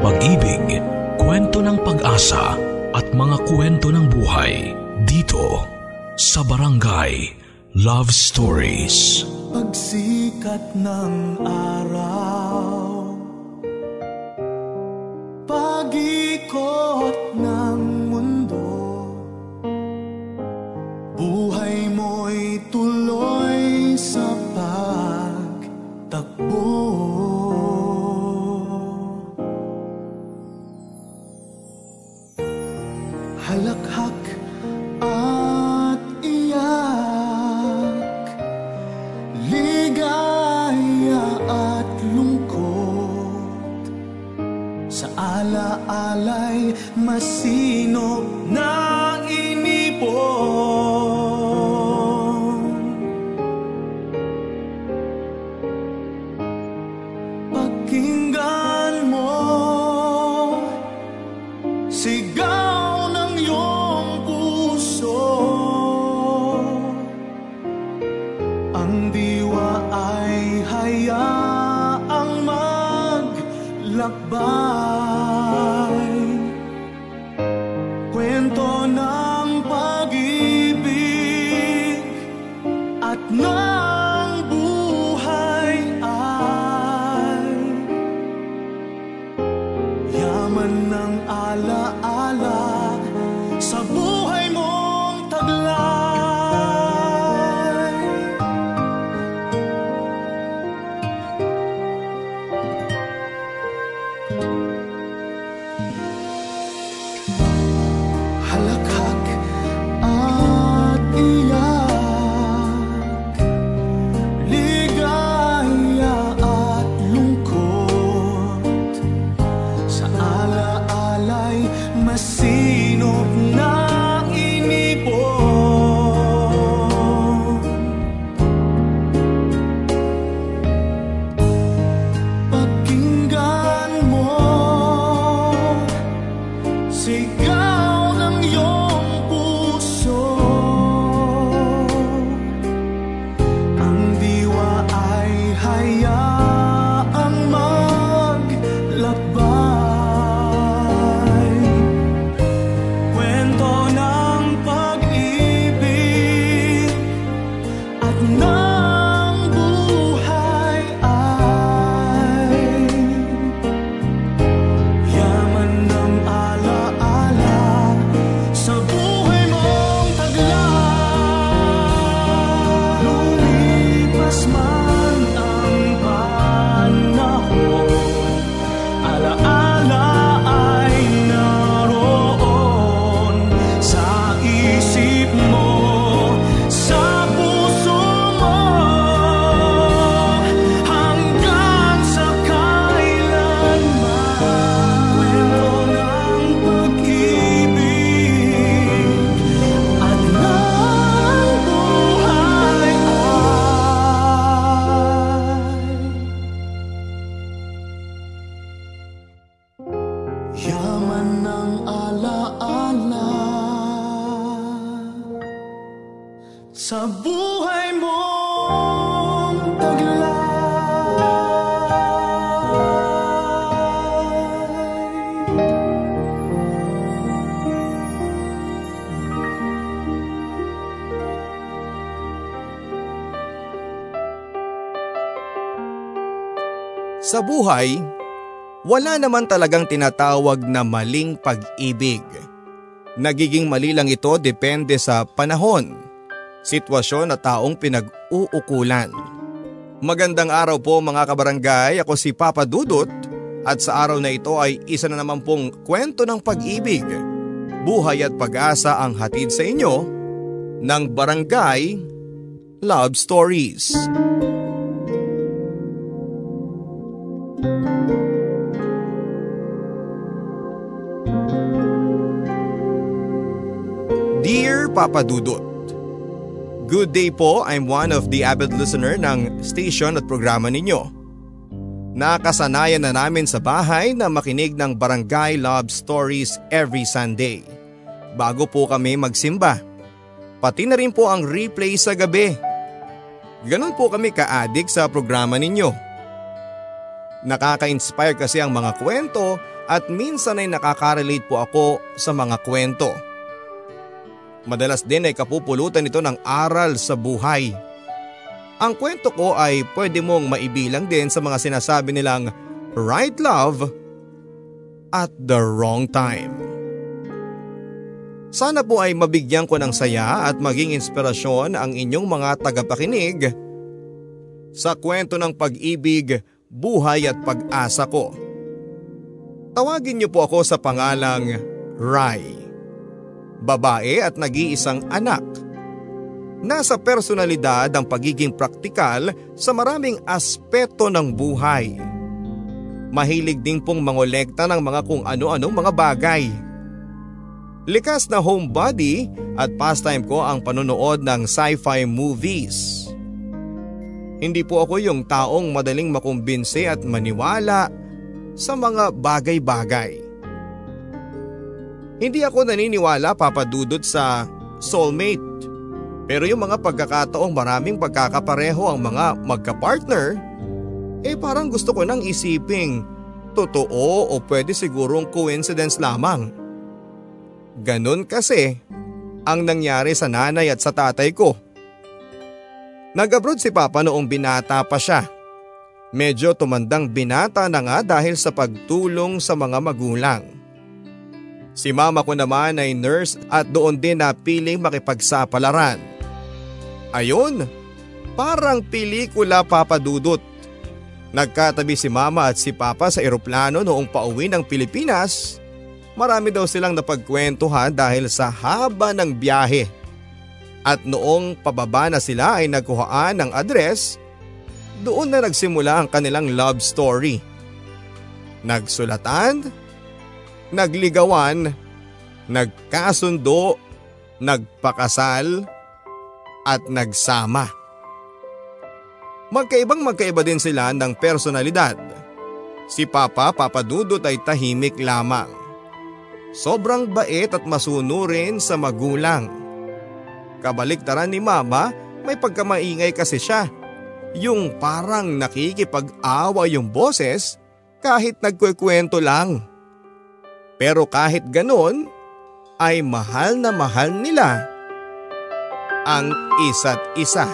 pag-ibig, kwento ng pag-asa at mga kwento ng buhay dito sa Barangay Love Stories. Pagsikat ng araw Sa buhay, wala naman talagang tinatawag na maling pag-ibig. Nagiging mali lang ito depende sa panahon, sitwasyon at taong pinag-uukulan. Magandang araw po mga kabarangay, ako si Papa Dudut at sa araw na ito ay isa na naman pong kwento ng pag-ibig, buhay at pag-asa ang hatid sa inyo ng Barangay Love Stories. Papa Dudut, Good day po, I'm one of the avid listener ng station at programa ninyo. Nakasanayan na namin sa bahay na makinig ng Barangay Love Stories every Sunday. Bago po kami magsimba. Pati na rin po ang replay sa gabi. Ganon po kami ka-addict sa programa ninyo. Nakaka-inspire kasi ang mga kwento at minsan ay nakaka-relate po ako sa mga kwento. Madalas din ay kapupulutan ito ng aral sa buhay. Ang kwento ko ay pwede mong maibilang din sa mga sinasabi nilang right love at the wrong time. Sana po ay mabigyan ko ng saya at maging inspirasyon ang inyong mga tagapakinig sa kwento ng pag-ibig, buhay at pag-asa ko. Tawagin niyo po ako sa pangalang Rai. Babae at nag-iisang anak. Nasa personalidad ang pagiging praktikal sa maraming aspeto ng buhay. Mahilig din pong mangolekta ng mga kung ano-anong mga bagay. Likas na homebody at pastime ko ang panonood ng sci-fi movies. Hindi po ako yung taong madaling makumbinse at maniwala sa mga bagay-bagay. Hindi ako naniniwala papadudot sa soulmate. Pero yung mga pagkakataong maraming pagkakapareho ang mga magka-partner, eh parang gusto ko nang isiping totoo o pwede sigurong coincidence lamang. Ganon kasi ang nangyari sa nanay at sa tatay ko. Nag-abroad si Papa noong binata pa siya Medyo tumandang binata na nga dahil sa pagtulong sa mga magulang. Si mama ko naman ay nurse at doon din napiling makipagsapalaran. Ayun, parang pelikula papadudot. Nagkatabi si mama at si papa sa eroplano noong pauwi ng Pilipinas. Marami daw silang napagkwentuhan dahil sa haba ng biyahe. At noong pababa na sila ay nagkuhaan ng address doon na nagsimula ang kanilang love story. Nagsulatan, nagligawan, nagkasundo, nagpakasal, at nagsama. Magkaibang magkaiba din sila ng personalidad. Si Papa Papadudot ay tahimik lamang. Sobrang bait at masunurin sa magulang. Kabaliktaran ni Mama, may pagkamaingay kasi siya yung parang nakikipag-awa yung boses kahit nagkukwento lang. Pero kahit ganon, ay mahal na mahal nila ang isa't isa.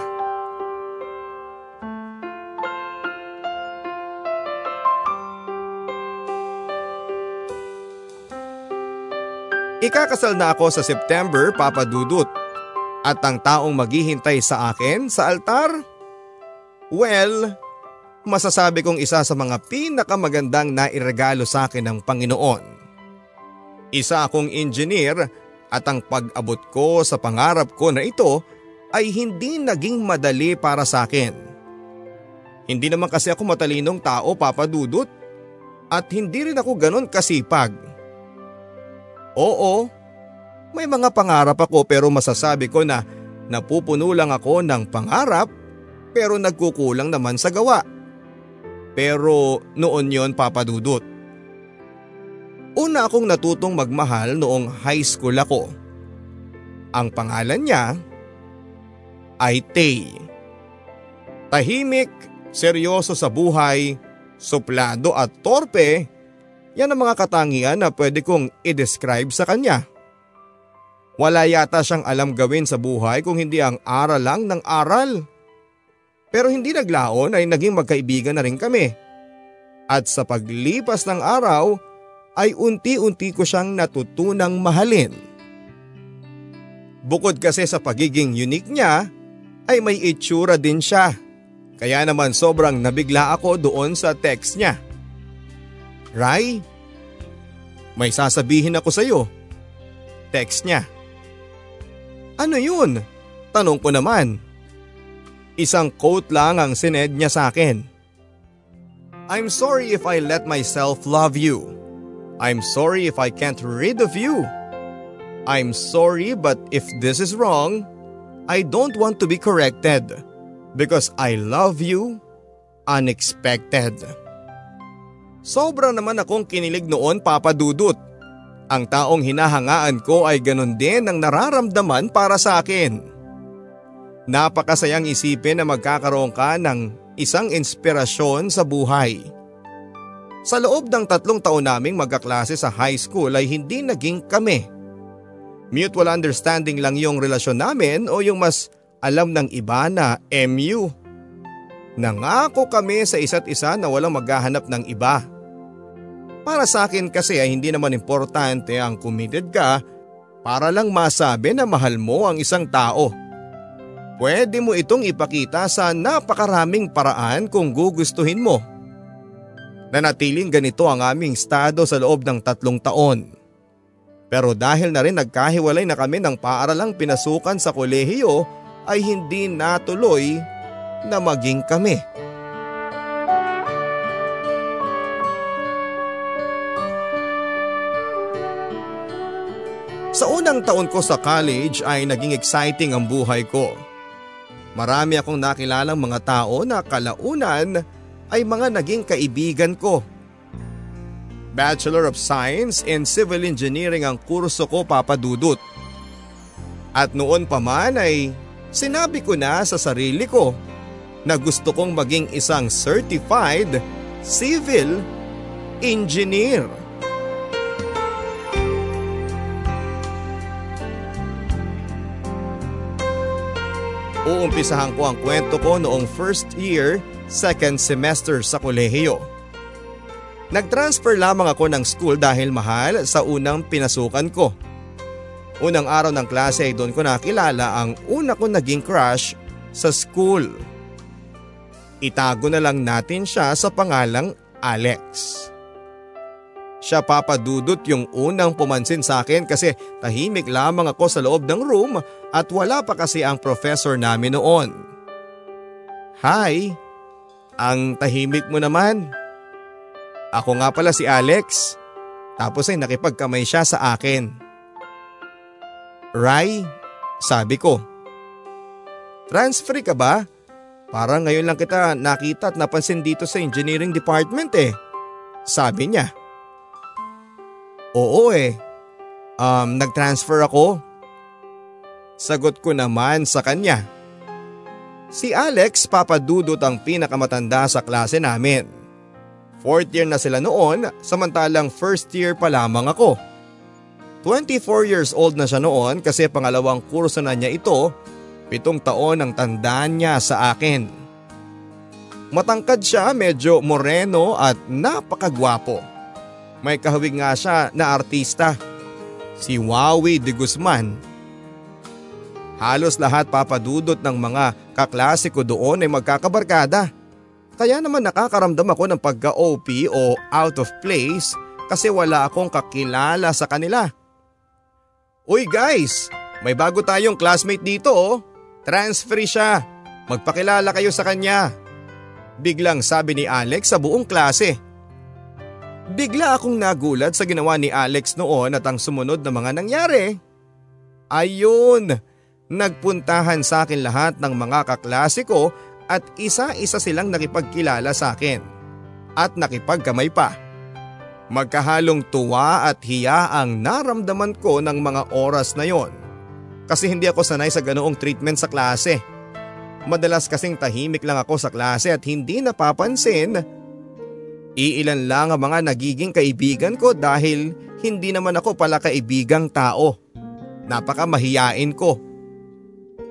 Ikakasal na ako sa September, Papa Dudut. At ang taong maghihintay sa akin sa altar Well, masasabi kong isa sa mga pinakamagandang nairegalo sa akin ng Panginoon. Isa akong engineer at ang pag-abot ko sa pangarap ko na ito ay hindi naging madali para sa akin. Hindi naman kasi ako matalinong tao papadudot at hindi rin ako ganon kasipag. Oo, may mga pangarap ako pero masasabi ko na napupuno lang ako ng pangarap pero nagkukulang naman sa gawa. Pero noon yon papadudot. Una akong natutong magmahal noong high school ako. Ang pangalan niya ay Tay. Tahimik, seryoso sa buhay, suplado at torpe, yan ang mga katangian na pwede kong i-describe sa kanya. Wala yata siyang alam gawin sa buhay kung hindi ang aral lang ng aral. Pero hindi naglaon ay naging magkaibigan na rin kami. At sa paglipas ng araw ay unti-unti ko siyang natutunang mahalin. Bukod kasi sa pagiging unique niya ay may itsura din siya. Kaya naman sobrang nabigla ako doon sa text niya. Rai, may sasabihin ako sa iyo. Text niya. Ano yun? Tanong ko naman. Isang quote lang ang sined niya sa akin. I'm sorry if I let myself love you. I'm sorry if I can't rid of you. I'm sorry but if this is wrong, I don't want to be corrected because I love you unexpected. Sobra naman akong kinilig noon papadudot. Ang taong hinahangaan ko ay ganun din ang nararamdaman para sa akin. Napakasayang isipin na magkakaroon ka ng isang inspirasyon sa buhay. Sa loob ng tatlong taon naming magkaklase sa high school ay hindi naging kami. Mutual understanding lang yung relasyon namin o yung mas alam ng iba na MU. Nangako kami sa isa't isa na walang maghahanap ng iba. Para sa akin kasi ay hindi naman importante ang committed ka para lang masabi na mahal mo ang isang tao. Pwede mo itong ipakita sa napakaraming paraan kung gugustuhin mo. Nanatiling ganito ang aming estado sa loob ng tatlong taon. Pero dahil na rin nagkahiwalay na kami ng paaralang pinasukan sa kolehiyo ay hindi natuloy na maging kami. Sa unang taon ko sa college ay naging exciting ang buhay ko. Marami akong nakilalang mga tao na kalaunan ay mga naging kaibigan ko. Bachelor of Science in Civil Engineering ang kurso ko papadudot. At noon pa man ay sinabi ko na sa sarili ko na gusto kong maging isang certified civil engineer. Uumpisahan ko ang kwento ko noong first year, second semester sa kolehiyo. Nag-transfer lamang ako ng school dahil mahal sa unang pinasukan ko. Unang araw ng klase ay doon ko nakilala ang una ko naging crush sa school. Itago na lang natin siya sa pangalang Alex. Siya papadudot yung unang pumansin sa akin kasi tahimik lamang ako sa loob ng room at wala pa kasi ang professor namin noon. Hi, ang tahimik mo naman. Ako nga pala si Alex. Tapos ay nakipagkamay siya sa akin. Rai, sabi ko. Transfer ka ba? Parang ngayon lang kita nakita at napansin dito sa engineering department eh. Sabi niya. Oo eh. Um, nag-transfer ako. Sagot ko naman sa kanya. Si Alex papadudot ang pinakamatanda sa klase namin. Fourth year na sila noon samantalang first year pa lamang ako. 24 years old na siya noon kasi pangalawang kurso na niya ito, pitong taon ang tandaan niya sa akin. Matangkad siya, medyo moreno at napakagwapo. May kahawig nga siya na artista. Si Wawi de Guzman. Halos lahat papadudot ng mga kaklase ko doon ay magkakabarkada. Kaya naman nakakaramdam ako ng pagka-OP o out of place kasi wala akong kakilala sa kanila. Uy guys, may bago tayong classmate dito oh. Transfer siya. Magpakilala kayo sa kanya. Biglang sabi ni Alex sa buong klase. Bigla akong nagulat sa ginawa ni Alex noon at ang sumunod na mga nangyari. Ayun, nagpuntahan sa akin lahat ng mga kaklase ko at isa-isa silang nakipagkilala sa akin. At nakipagkamay pa. Magkahalong tuwa at hiya ang naramdaman ko ng mga oras na yon. Kasi hindi ako sanay sa ganoong treatment sa klase. Madalas kasing tahimik lang ako sa klase at hindi napapansin Iilan lang ang mga nagiging kaibigan ko dahil hindi naman ako pala kaibigang tao. Napaka mahiyain ko.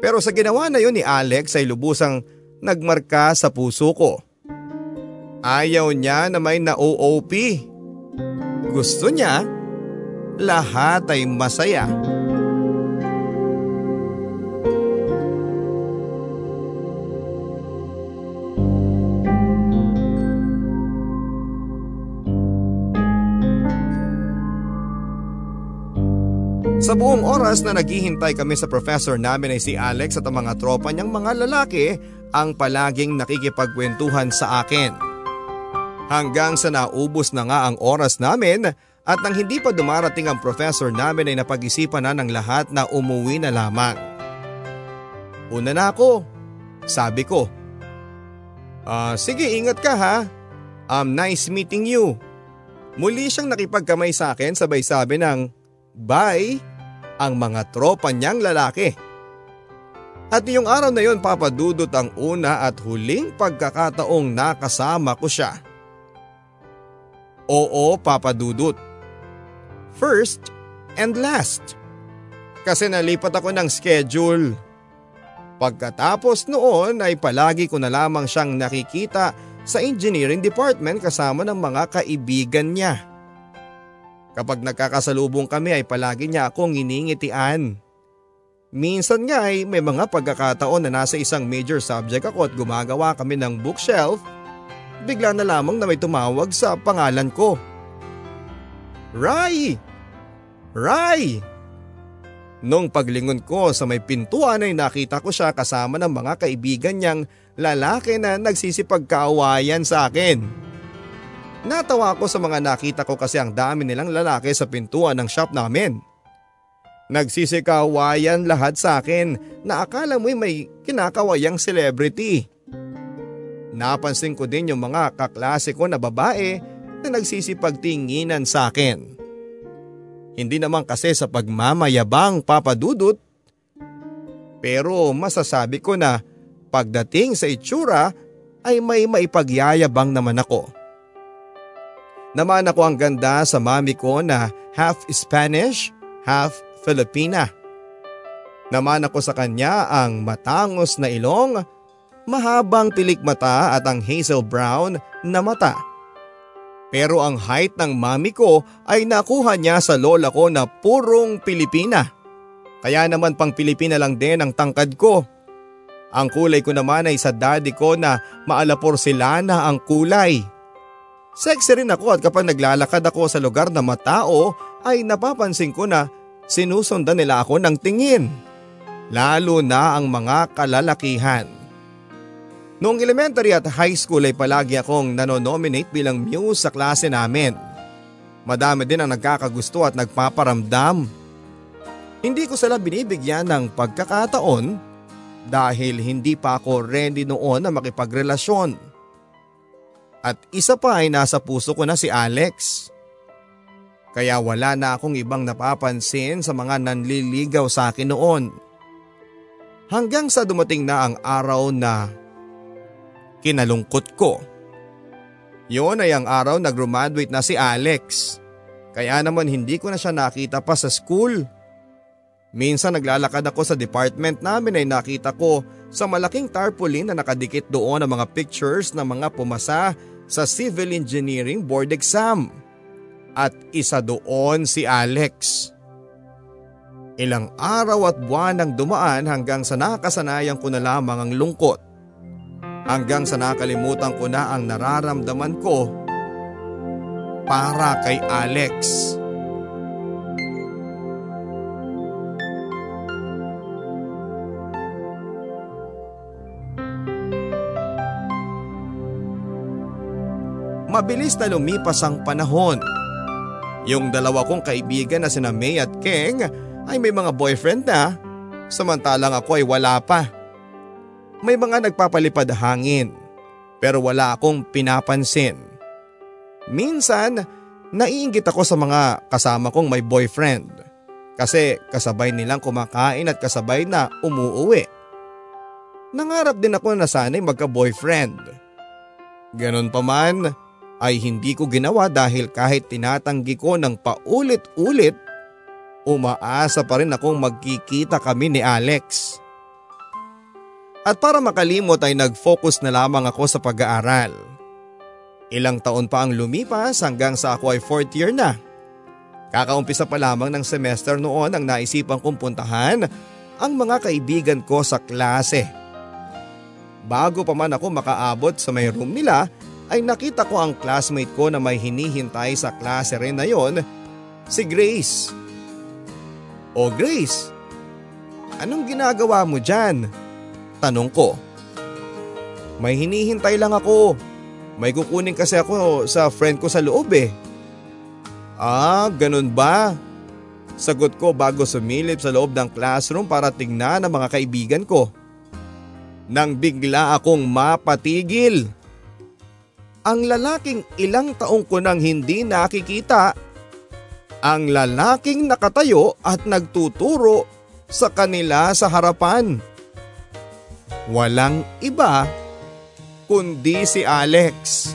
Pero sa ginawa na yun ni Alex ay lubusang nagmarka sa puso ko. Ayaw niya na may na-OOP. Gusto niya, lahat ay masaya. Sa buong oras na naghihintay kami sa professor namin ay si Alex at ang mga tropa niyang mga lalaki ang palaging nakikipagkwentuhan sa akin. Hanggang sa naubos na nga ang oras namin at nang hindi pa dumarating ang professor namin ay napag-isipan na ng lahat na umuwi na lamang. Una na ako, sabi ko. Uh, sige ingat ka ha, um, nice meeting you. Muli siyang nakipagkamay sa akin sabay sabi ng bye ang mga tropa niyang lalaki. At yung araw na yon papadudot ang una at huling pagkakataong nakasama ko siya. Oo, Papa Dudut. First and last. Kasi nalipat ako ng schedule. Pagkatapos noon ay palagi ko na lamang siyang nakikita sa engineering department kasama ng mga kaibigan niya. Kapag nagkakasalubong kami ay palagi niya akong iningitian. Minsan nga ay may mga pagkakataon na nasa isang major subject ako at gumagawa kami ng bookshelf. Bigla na lamang na may tumawag sa pangalan ko. Rai! Rai! Nung paglingon ko sa may pintuan ay nakita ko siya kasama ng mga kaibigan niyang lalaki na nagsisipagkaawayan sa akin. Natawa ako sa mga nakita ko kasi ang dami nilang lalaki sa pintuan ng shop namin. Nagsisikawayan lahat sa akin na akala mo'y may kinakawayang celebrity. Napansin ko din yung mga kaklase ko na babae na nagsisipagtinginan sa akin. Hindi naman kasi sa pagmamayabang papadudot. Pero masasabi ko na pagdating sa itsura ay may maipagyayabang naman ako. Naman ako ang ganda sa mami ko na half Spanish, half Filipina. Naman ako sa kanya ang matangos na ilong, mahabang pilik mata at ang hazel brown na mata. Pero ang height ng mami ko ay nakuha niya sa lola ko na purong Pilipina. Kaya naman pang Pilipina lang din ang tangkad ko. Ang kulay ko naman ay sa daddy ko na maalaporsilana ang kulay. Sexy rin ako at kapag naglalakad ako sa lugar na matao ay napapansin ko na sinusundan nila ako ng tingin. Lalo na ang mga kalalakihan. Noong elementary at high school ay palagi akong nanonominate bilang muse sa klase namin. Madami din ang nagkakagusto at nagpaparamdam. Hindi ko sila binibigyan ng pagkakataon dahil hindi pa ako ready noon na makipagrelasyon. At isa pa ay nasa puso ko na si Alex. Kaya wala na akong ibang napapansin sa mga nanliligaw sa akin noon. Hanggang sa dumating na ang araw na kinalungkot ko. Yun ay ang araw na graduate na si Alex. Kaya naman hindi ko na siya nakita pa sa school. Minsan naglalakad ako sa department namin ay nakita ko sa malaking tarpaulin na nakadikit doon ang mga pictures ng mga pumasa sa civil engineering board exam. At isa doon si Alex. Ilang araw at buwan ang dumaan hanggang sa nakasanayan ko na lamang ang lungkot. Hanggang sa nakalimutan ko na ang nararamdaman ko para kay Alex. Mabilis na lumipas ang panahon. Yung dalawa kong kaibigan na sina May at Keng ay may mga boyfriend na, samantalang ako ay wala pa. May mga nagpapalipad hangin, pero wala akong pinapansin. Minsan, naiingit ako sa mga kasama kong may boyfriend kasi kasabay nilang kumakain at kasabay na umuuwi. Nangarap din ako na sana'y magka-boyfriend. Ganon pa man, ay hindi ko ginawa dahil kahit tinatanggi ko ng paulit-ulit, umaasa pa rin akong magkikita kami ni Alex. At para makalimot ay nag-focus na lamang ako sa pag-aaral. Ilang taon pa ang lumipas hanggang sa ako ay fourth year na. Kakaumpisa pa lamang ng semester noon ang naisipan kong puntahan ang mga kaibigan ko sa klase. Bago pa man ako makaabot sa may room nila ay nakita ko ang classmate ko na may hinihintay sa klase rin na yon, si Grace. O Grace, anong ginagawa mo dyan? Tanong ko. May hinihintay lang ako. May kukunin kasi ako sa friend ko sa loob eh. Ah, ganun ba? Sagot ko bago sumilip sa loob ng classroom para tingnan ang mga kaibigan ko. Nang bigla akong mapatigil. Ang lalaking ilang taong ko nang hindi nakikita. Ang lalaking nakatayo at nagtuturo sa kanila sa harapan. Walang iba kundi si Alex.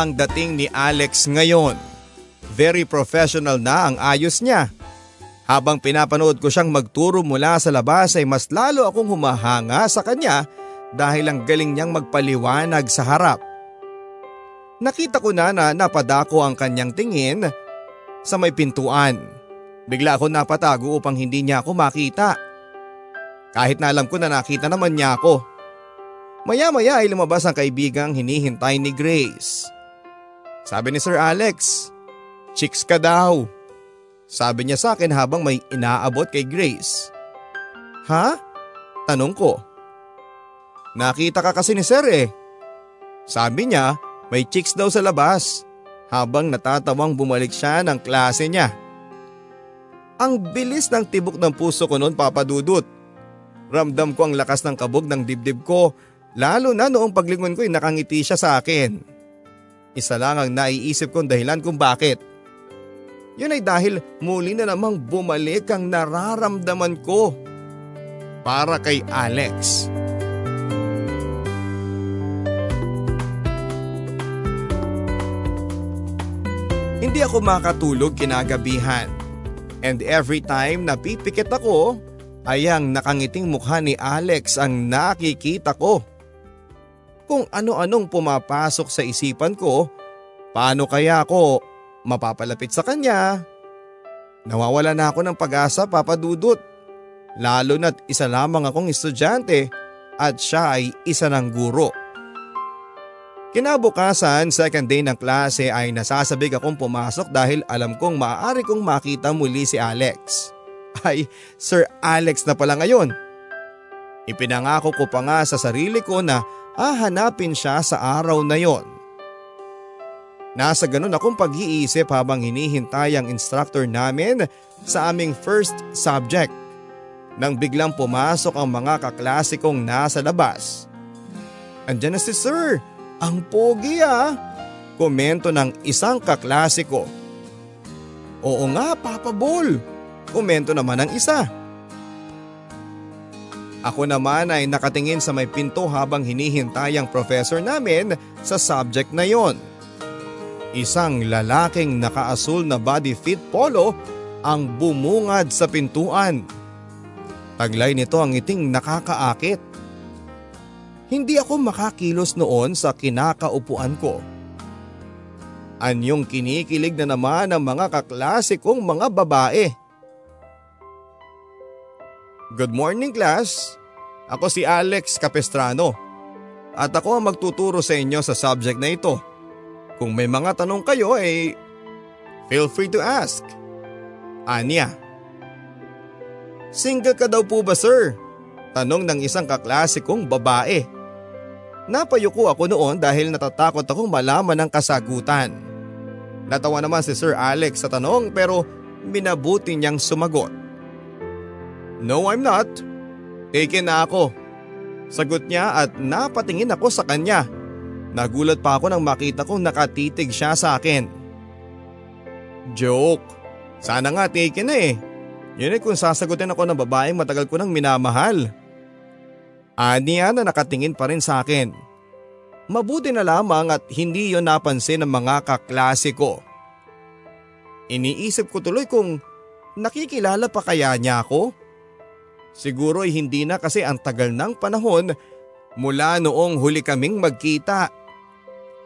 Ang dating ni Alex ngayon. Very professional na ang ayos niya. Habang pinapanood ko siyang magturo mula sa labas ay mas lalo akong humahanga sa kanya dahil ang galing niyang magpaliwanag sa harap. Nakita ko na na napadako ang kanyang tingin sa may pintuan. Bigla ako napatago upang hindi niya ako makita. Kahit na alam ko na nakita naman niya ako. Maya-maya ay lumabas ang kaibigang hinihintay ni Grace. Sabi ni Sir Alex, chicks ka daw. Sabi niya sa akin habang may inaabot kay Grace. Ha? Tanong ko. Nakita ka kasi ni Sir eh. Sabi niya may chicks daw sa labas habang natatawang bumalik siya ng klase niya. Ang bilis ng tibok ng puso ko noon papadudot. Ramdam ko ang lakas ng kabog ng dibdib ko Lalo na noong paglingon ko ay nakangiti siya sa akin. Isa lang ang naiisip kong dahilan kung bakit. Yun ay dahil muli na namang bumalik ang nararamdaman ko para kay Alex. Hindi ako makatulog kinagabihan. And every time na pipikit ako, ay ang nakangiting mukha ni Alex ang nakikita ko kung ano-anong pumapasok sa isipan ko, paano kaya ako mapapalapit sa kanya? Nawawala na ako ng pag-asa papadudot. Lalo na't isa lamang akong estudyante at siya ay isa ng guro. Kinabukasan, second day ng klase ay nasasabig akong pumasok dahil alam kong maaari kong makita muli si Alex. Ay, Sir Alex na pala ngayon. Ipinangako ko pa nga sa sarili ko na hahanapin siya sa araw na yon. Nasa ganun akong pag-iisip habang hinihintay ang instructor namin sa aming first subject. Nang biglang pumasok ang mga kaklasikong nasa labas. Andiyan na si Sir, ang pogi ah. Komento ng isang kaklasiko. Oo nga Papa Bol, komento naman ng isa. Ako naman ay nakatingin sa may pinto habang hinihintay ang professor namin sa subject na yon. Isang lalaking nakaasul na body fit polo ang bumungad sa pintuan. Taglay nito ang iting nakakaakit. Hindi ako makakilos noon sa kinakaupuan ko. Anyong kinikilig na naman ang mga kaklasikong mga babae. Good morning class. Ako si Alex Capestrano. At ako ang magtuturo sa inyo sa subject na ito. Kung may mga tanong kayo eh, feel free to ask. Anya. Single ka daw po ba sir? Tanong ng isang kaklasikong babae. Napayuko ako noon dahil natatakot akong malaman ang kasagutan. Natawa naman si Sir Alex sa tanong pero minabuti niyang sumagot. No I'm not. Taken na ako. Sagot niya at napatingin ako sa kanya. Nagulat pa ako nang makita kong nakatitig siya sa akin. Joke. Sana nga taken na eh. Yun ay kung sasagutin ako ng babaeng matagal ko nang minamahal. Aniya na nakatingin pa rin sa akin. Mabuti na lamang at hindi yon napansin ng mga kaklase ko. Iniisip ko tuloy kung nakikilala pa kaya niya ako? Siguro ay hindi na kasi ang tagal ng panahon mula noong huli kaming magkita.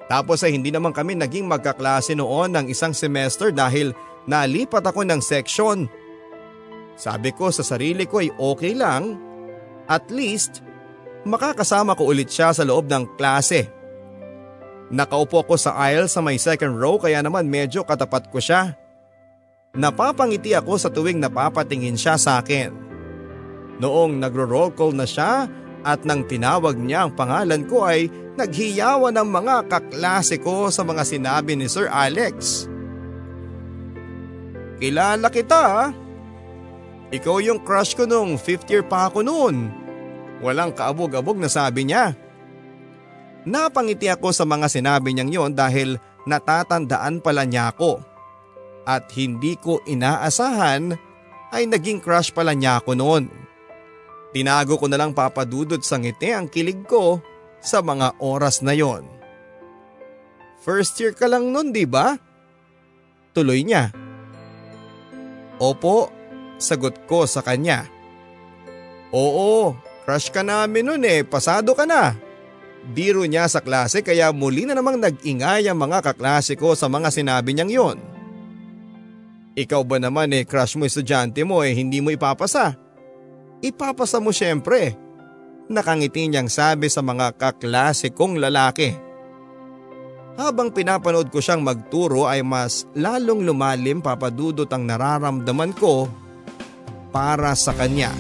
Tapos ay hindi naman kami naging magkaklase noon ng isang semester dahil nalipat ako ng section. Sabi ko sa sarili ko ay okay lang. At least makakasama ko ulit siya sa loob ng klase. Nakaupo ako sa aisle sa may second row kaya naman medyo katapat ko siya. Napapangiti ako sa tuwing napapatingin siya sa akin. Noong nagro-roll call na siya at nang tinawag niya ang pangalan ko ay naghiyawan ng mga kaklase ko sa mga sinabi ni Sir Alex. Kilala kita Ikaw yung crush ko nung 5th year pa ako noon. Walang kaabog-abog na sabi niya. Napangiti ako sa mga sinabi niyang yon dahil natatandaan pala niya ako. At hindi ko inaasahan ay naging crush pala niya ako noon. Tinago ko na lang papadudod sa ngiti ang kilig ko sa mga oras na yon. First year ka lang nun, di ba? Tuloy niya. Opo, sagot ko sa kanya. Oo, crush ka namin nun eh, pasado ka na. Biro niya sa klase kaya muli na namang nag-ingay ang mga kaklase ko sa mga sinabi niyang yon. Ikaw ba naman eh crush mo estudyante mo eh hindi mo ipapasa? Ipapasa mo syempre. Nakangiti niyang sabi sa mga kaklase kong lalaki. Habang pinapanood ko siyang magturo ay mas lalong lumalim papadudot ang nararamdaman ko para sa kanya.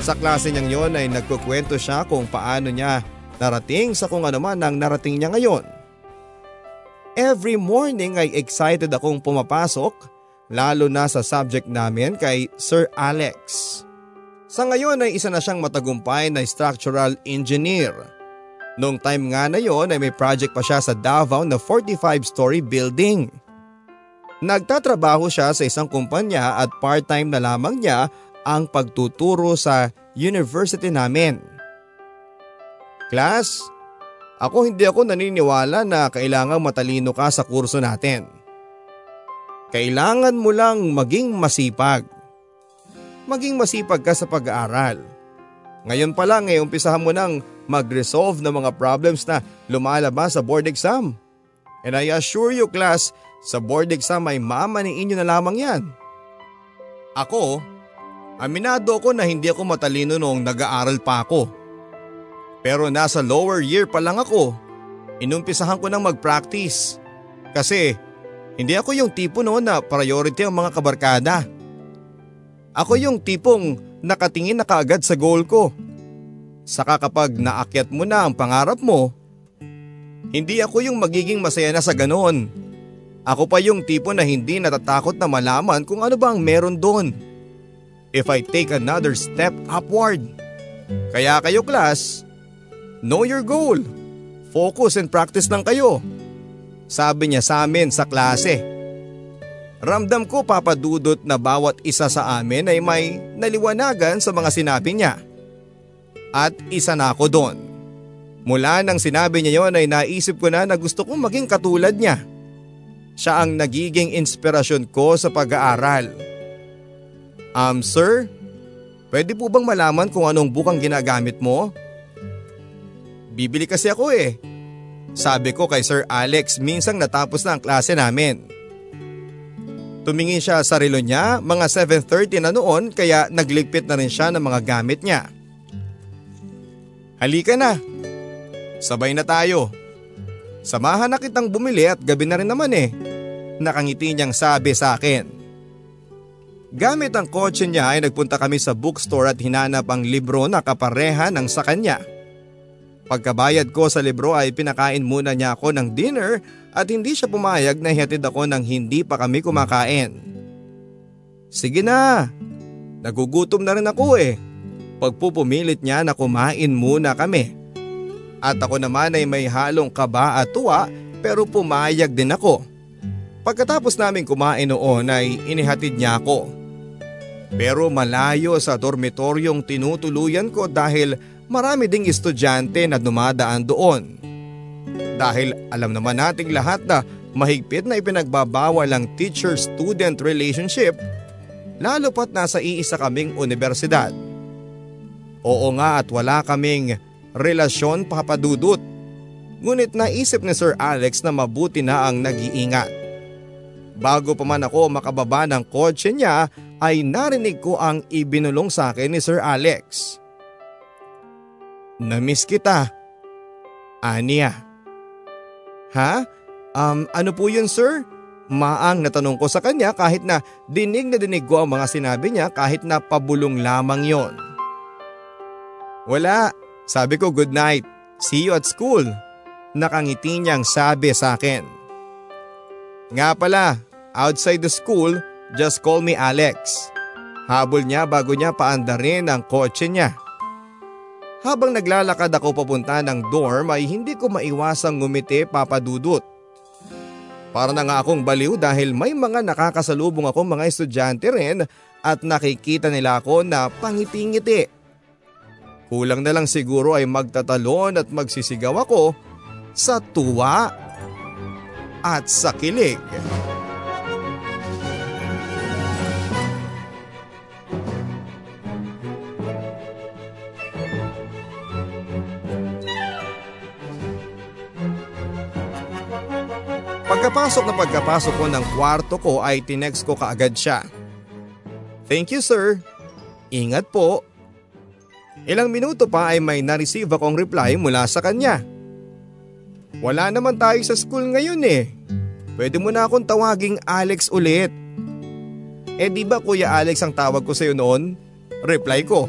Sa klase niyang yon ay nagkukwento siya kung paano niya narating sa kung ano man ang narating niya ngayon. Every morning ay excited akong pumapasok lalo na sa subject namin kay Sir Alex. Sa ngayon ay isa na siyang matagumpay na structural engineer. Noong time nga na yon ay may project pa siya sa Davao na 45-story building. Nagtatrabaho siya sa isang kumpanya at part-time na lamang niya ang pagtuturo sa university namin. Class, ako hindi ako naniniwala na kailangang matalino ka sa kurso natin. Kailangan mo lang maging masipag. Maging masipag ka sa pag-aaral. Ngayon pa lang eh, umpisahan mo nang mag-resolve ng mga problems na lumalabas sa board exam. And I assure you class, sa board exam ay mamaniin nyo na lamang yan. Ako, aminado ko na hindi ako matalino noong nag-aaral pa ako. Pero nasa lower year pa lang ako, inumpisahan ko nang mag-practice. Kasi hindi ako yung tipo noon na priority ang mga kabarkada. Ako yung tipong nakatingin na kaagad sa goal ko. Saka kapag naakyat mo na ang pangarap mo, hindi ako yung magiging masaya na sa ganoon. Ako pa yung tipo na hindi natatakot na malaman kung ano ba ang meron doon. If I take another step upward. Kaya kayo class, know your goal. Focus and practice lang kayo. Sabi niya sa amin sa klase. Ramdam ko papadudot na bawat isa sa amin ay may naliwanagan sa mga sinabi niya. At isa na ako doon. Mula nang sinabi niya yon ay naisip ko na na gusto kong maging katulad niya. Siya ang nagiging inspirasyon ko sa pag-aaral. Um sir, pwede po bang malaman kung anong bukang ginagamit mo? Bibili kasi ako eh. Sabi ko kay Sir Alex minsang natapos na ang klase namin. Tumingin siya sa relo niya, mga 7.30 na noon kaya nagligpit na rin siya ng mga gamit niya. Halika na. Sabay na tayo. Samahan na kitang bumili at gabi na rin naman eh. Nakangiti niyang sabi sa akin. Gamit ang kotse niya ay nagpunta kami sa bookstore at hinanap ang libro na kapareha ng sa kanya. Pagkabayad ko sa libro ay pinakain muna niya ako ng dinner at hindi siya pumayag na hihatid ako nang hindi pa kami kumakain. Sige na, nagugutom na rin ako eh. Pagpupumilit niya na kumain muna kami. At ako naman ay may halong kaba at tuwa pero pumayag din ako. Pagkatapos namin kumain noon ay inihatid niya ako. Pero malayo sa dormitoryong tinutuluyan ko dahil marami ding estudyante na dumadaan doon. Dahil alam naman nating lahat na mahigpit na ipinagbabawal ang teacher-student relationship lalo pat nasa iisa kaming universidad. Oo nga at wala kaming relasyon papadudot. Ngunit naisip ni Sir Alex na mabuti na ang nag-iingat. Bago pa man ako makababa ng kotse niya ay narinig ko ang ibinulong sa akin ni Sir Alex. Namiss kita. Ania. Ha? Um, ano po yun sir? Maang natanong ko sa kanya kahit na dinig na dinig ko ang mga sinabi niya kahit na pabulong lamang yon. Wala. Sabi ko good night. See you at school. Nakangiti niyang sabi sa akin. Nga pala, outside the school, just call me Alex. Habol niya bago niya paandarin ang kotse niya. Habang naglalakad ako papunta ng dorm ay hindi ko maiwasang ngumiti papadudot. Para na nga akong baliw dahil may mga nakakasalubong akong mga estudyante rin at nakikita nila ako na pangiti-ngiti. Kulang na lang siguro ay magtatalon at magsisigaw ako sa tuwa at sa kilig. Pagkapasok na pagkapasok ko ng kwarto ko ay tinext ko kaagad siya. Thank you sir. Ingat po. Ilang minuto pa ay may na-receive akong reply mula sa kanya. Wala naman tayo sa school ngayon eh. Pwede mo na akong tawaging Alex ulit. Eh di ba Kuya Alex ang tawag ko sa'yo noon? Reply ko.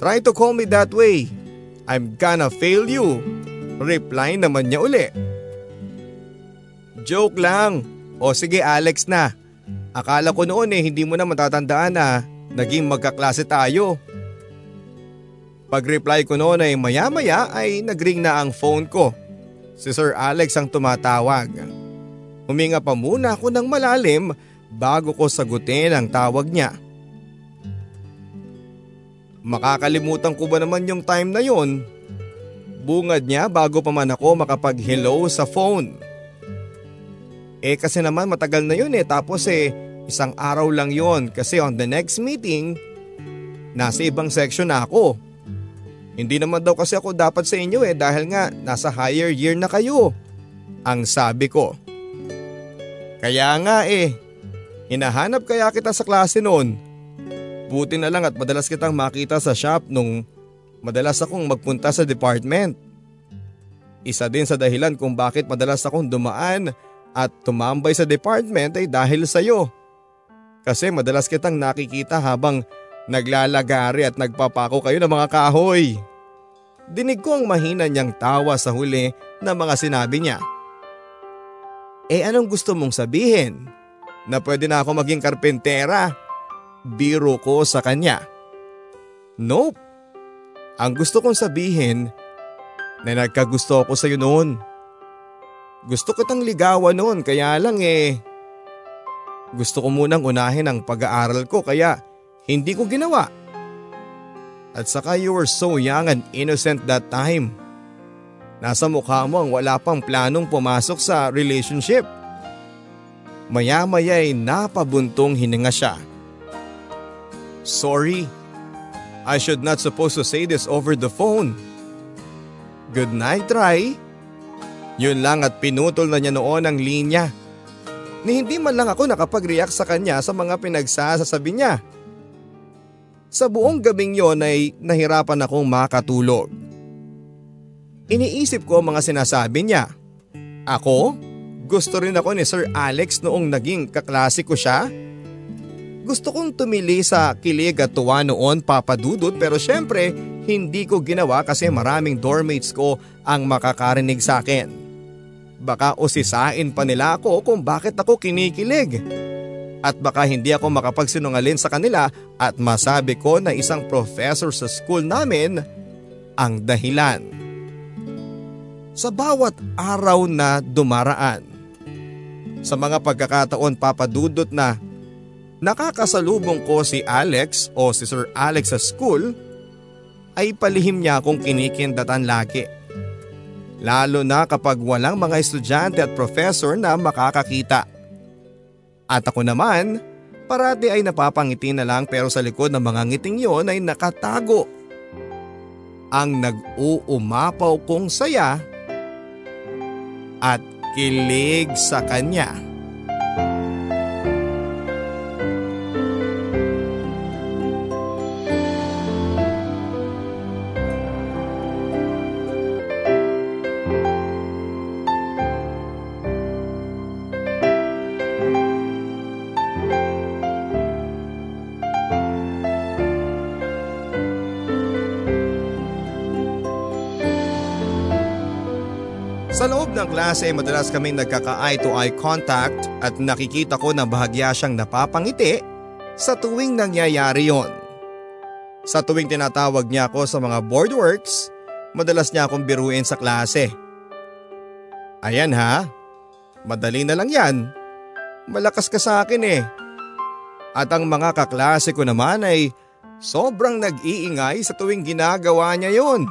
Try to call me that way. I'm gonna fail you. Reply naman niya uli. Joke lang. O sige Alex na. Akala ko noon eh hindi mo na matatandaan na naging magkaklase tayo. Pag-reply ko noon ay maya-maya ay nagring na ang phone ko. Si Sir Alex ang tumatawag. Huminga pa muna ako ng malalim bago ko sagutin ang tawag niya. Makakalimutan ko ba naman yung time na yon? Bungad niya bago pa man ako makapag-hello sa phone. Eh kasi naman matagal na yun eh tapos eh isang araw lang yon kasi on the next meeting nasa ibang section na ako. Hindi naman daw kasi ako dapat sa inyo eh dahil nga nasa higher year na kayo. Ang sabi ko. Kaya nga eh, hinahanap kaya kita sa klase noon. Buti na lang at madalas kitang makita sa shop nung madalas akong magpunta sa department. Isa din sa dahilan kung bakit madalas akong dumaan at tumambay sa department ay dahil sa iyo. Kasi madalas kitang nakikita habang naglalagari at nagpapako kayo ng mga kahoy. Dinig ko ang mahina niyang tawa sa huli na mga sinabi niya. Eh anong gusto mong sabihin? Na pwede na ako maging karpentera? Biro ko sa kanya. Nope. Ang gusto kong sabihin na nagkagusto ako sa iyo noon. Gusto ko tang ligawan noon kaya lang eh. Gusto ko munang unahin ang pag-aaral ko kaya hindi ko ginawa. At saka you were so young and innocent that time. Nasa mukha mo ang wala pang planong pumasok sa relationship. Maya-maya ay napabuntong hininga siya. Sorry. I should not supposed to say this over the phone. Good night, Rai. Yun lang at pinutol na niya noon ang linya. Ni hindi man lang ako nakapag-react sa kanya sa mga pinagsasasabi niya. Sa buong gabing yon ay nahirapan akong makatulog. Iniisip ko ang mga sinasabi niya. Ako? Gusto rin ako ni Sir Alex noong naging kaklase ko siya? Gusto kong tumili sa kilig at tuwa noon papadudot pero syempre hindi ko ginawa kasi maraming doormates ko ang makakarinig sa akin. Baka usisain pa nila ako kung bakit ako kinikilig. At baka hindi ako makapagsinungalin sa kanila at masabi ko na isang professor sa school namin ang dahilan. Sa bawat araw na dumaraan, sa mga pagkakataon papadudot na nakakasalubong ko si Alex o si Sir Alex sa school, ay palihim niya akong kinikindatan lagi. Lalo na kapag walang mga estudyante at professor na makakakita. At ako naman, parati ay napapangiti na lang pero sa likod ng mga ngiting yon ay nakatago. Ang nag-uumapaw kong saya at kilig sa kanya. Ng klase ay madalas kaming nagkaka-eye to eye contact at nakikita ko na bahagya siyang napapangiti sa tuwing nangyayari yon. Sa tuwing tinatawag niya ako sa mga board works, madalas niya akong biruin sa klase. Ayan ha, madali na lang yan. Malakas ka sa akin eh. At ang mga kaklase ko naman ay sobrang nag-iingay sa tuwing ginagawa niya yon.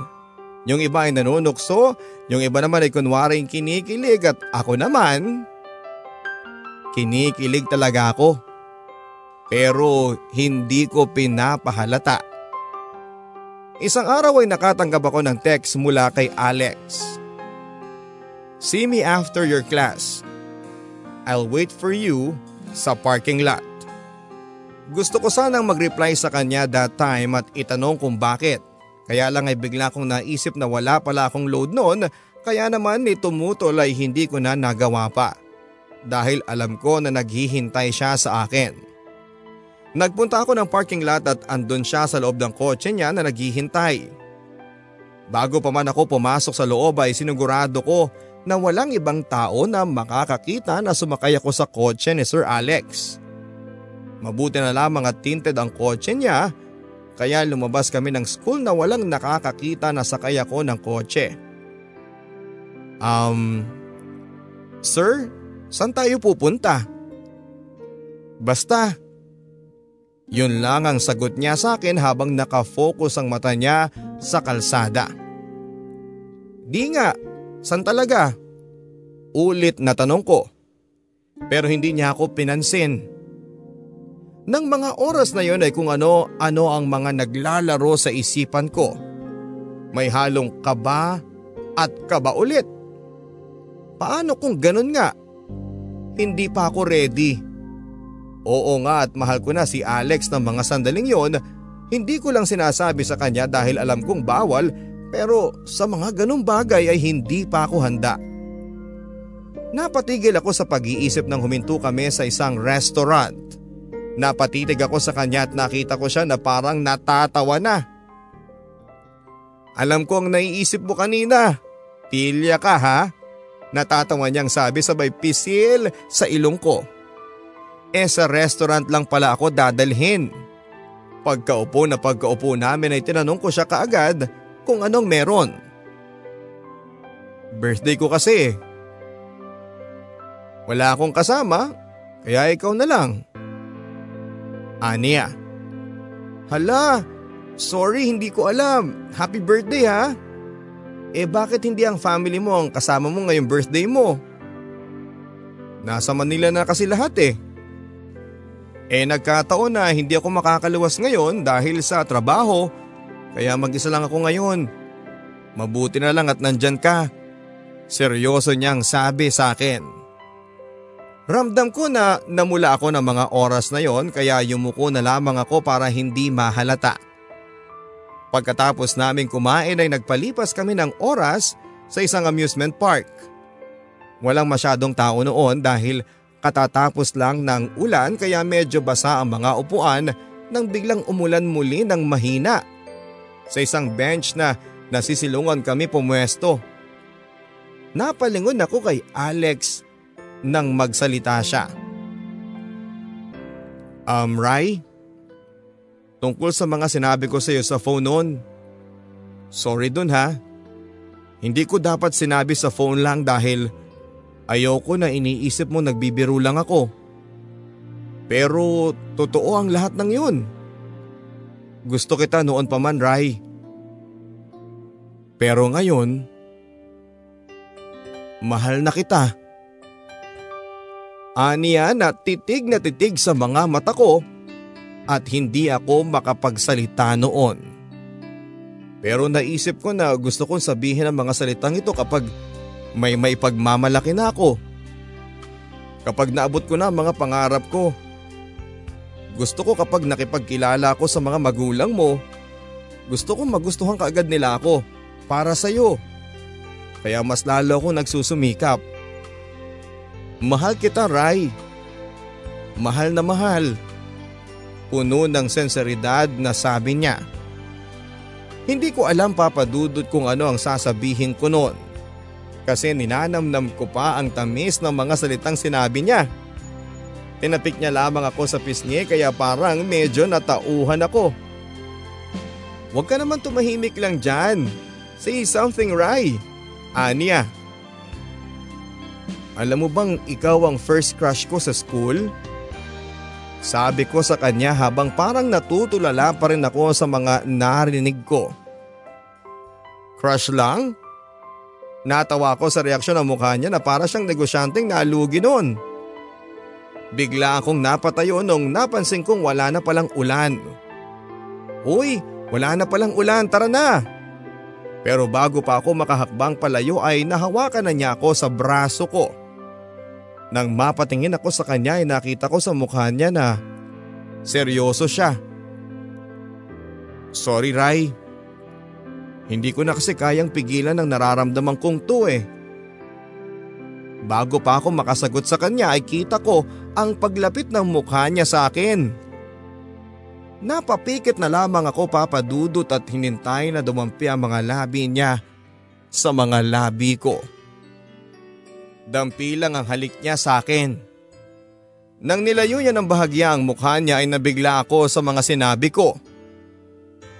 Yung iba ay nanunukso, yung iba naman ay kunwaring kinikilig at ako naman, kinikilig talaga ako. Pero hindi ko pinapahalata. Isang araw ay nakatanggap ako ng text mula kay Alex. See me after your class. I'll wait for you sa parking lot. Gusto ko sanang mag-reply sa kanya that time at itanong kung bakit. Kaya lang ay bigla kong naisip na wala pala akong load noon kaya naman ni tumutol ay hindi ko na nagawa pa. Dahil alam ko na naghihintay siya sa akin. Nagpunta ako ng parking lot at andun siya sa loob ng kotse niya na naghihintay. Bago pa man ako pumasok sa loob ay sinigurado ko na walang ibang tao na makakakita na sumakay ako sa kotse ni Sir Alex. Mabuti na lamang at tinted ang kotse niya kaya lumabas kami ng school na walang nakakakita na sakay ako ng kotse. Um, Sir, saan tayo pupunta? Basta. Yun lang ang sagot niya sa akin habang nakafocus ang mata niya sa kalsada. Di nga, saan talaga? Ulit na tanong ko. Pero hindi niya ako pinansin. Nang mga oras na yon ay kung ano-ano ang mga naglalaro sa isipan ko. May halong kaba at kaba ulit. Paano kung ganun nga? Hindi pa ako ready. Oo nga at mahal ko na si Alex ng mga sandaling yon. Hindi ko lang sinasabi sa kanya dahil alam kong bawal pero sa mga ganung bagay ay hindi pa ako handa. Napatigil ako sa pag-iisip nang huminto kami sa isang restaurant. Napatitig ako sa kanya at nakita ko siya na parang natatawa na. Alam ko ang naiisip mo kanina. Pilya ka ha? Natatawa niyang sabi sabay pisil sa ilong ko. Eh sa restaurant lang pala ako dadalhin. Pagkaupo na pagkaupo namin ay tinanong ko siya kaagad kung anong meron. Birthday ko kasi. Wala akong kasama, kaya ikaw na lang. Ania. Hala, sorry hindi ko alam. Happy birthday ha. Eh bakit hindi ang family mo ang kasama mo ngayong birthday mo? Nasa Manila na kasi lahat eh. Eh nagkataon na hindi ako makakaluwas ngayon dahil sa trabaho kaya mag-isa lang ako ngayon. Mabuti na lang at nandyan ka. Seryoso niyang sabi sa akin. Ramdam ko na namula ako ng mga oras na yon kaya yumuko na lamang ako para hindi mahalata. Pagkatapos namin kumain ay nagpalipas kami ng oras sa isang amusement park. Walang masyadong tao noon dahil katatapos lang ng ulan kaya medyo basa ang mga upuan nang biglang umulan muli ng mahina. Sa isang bench na nasisilungan kami pumwesto. Napalingon ako kay Alex nang magsalita siya. Um, Rai? Tungkol sa mga sinabi ko sa iyo sa phone noon. Sorry dun ha. Hindi ko dapat sinabi sa phone lang dahil ayoko na iniisip mo nagbibiro lang ako. Pero totoo ang lahat ng yun. Gusto kita noon pa man, Rai. Pero ngayon, mahal na kita. Aniya na titig na titig sa mga mata ko at hindi ako makapagsalita noon. Pero naisip ko na gusto kong sabihin ang mga salitang ito kapag may may pagmamalaki na ako. Kapag naabot ko na ang mga pangarap ko. Gusto ko kapag nakipagkilala ako sa mga magulang mo, gusto kong magustuhan kaagad nila ako para sa iyo. Kaya mas lalo ako nagsusumikap Mahal kita, Rai. Mahal na mahal. Puno ng senseridad na sabi niya. Hindi ko alam papadudod kung ano ang sasabihin ko noon. Kasi ninanamnam ko pa ang tamis ng mga salitang sinabi niya. Tinapik niya lamang ako sa pisngi kaya parang medyo natauhan ako. Huwag ka naman tumahimik lang dyan. Say something, Rai. Anya. Alam mo bang ikaw ang first crush ko sa school? Sabi ko sa kanya habang parang natutulala pa rin ako sa mga narinig ko. Crush lang? Natawa ko sa reaksyon ng mukha niya na para siyang negosyanteng nalugi noon. Bigla akong napatayo nung napansin kong wala na palang ulan. Uy, wala na palang ulan, tara na! Pero bago pa ako makahakbang palayo ay nahawakan na niya ako sa braso ko. Nang mapatingin ako sa kanya ay nakita ko sa mukha niya na seryoso siya. Sorry Rai. Hindi ko na kasi kayang pigilan ang nararamdaman kong to eh. Bago pa ako makasagot sa kanya ay kita ko ang paglapit ng mukha niya sa akin. Napapikit na lamang ako papadudot at hinintay na dumampi ang mga labi niya sa mga labi ko. Dampi lang ang halik niya sa akin. Nang nilayo niya ng bahagya ang mukha niya ay nabigla ako sa mga sinabi ko.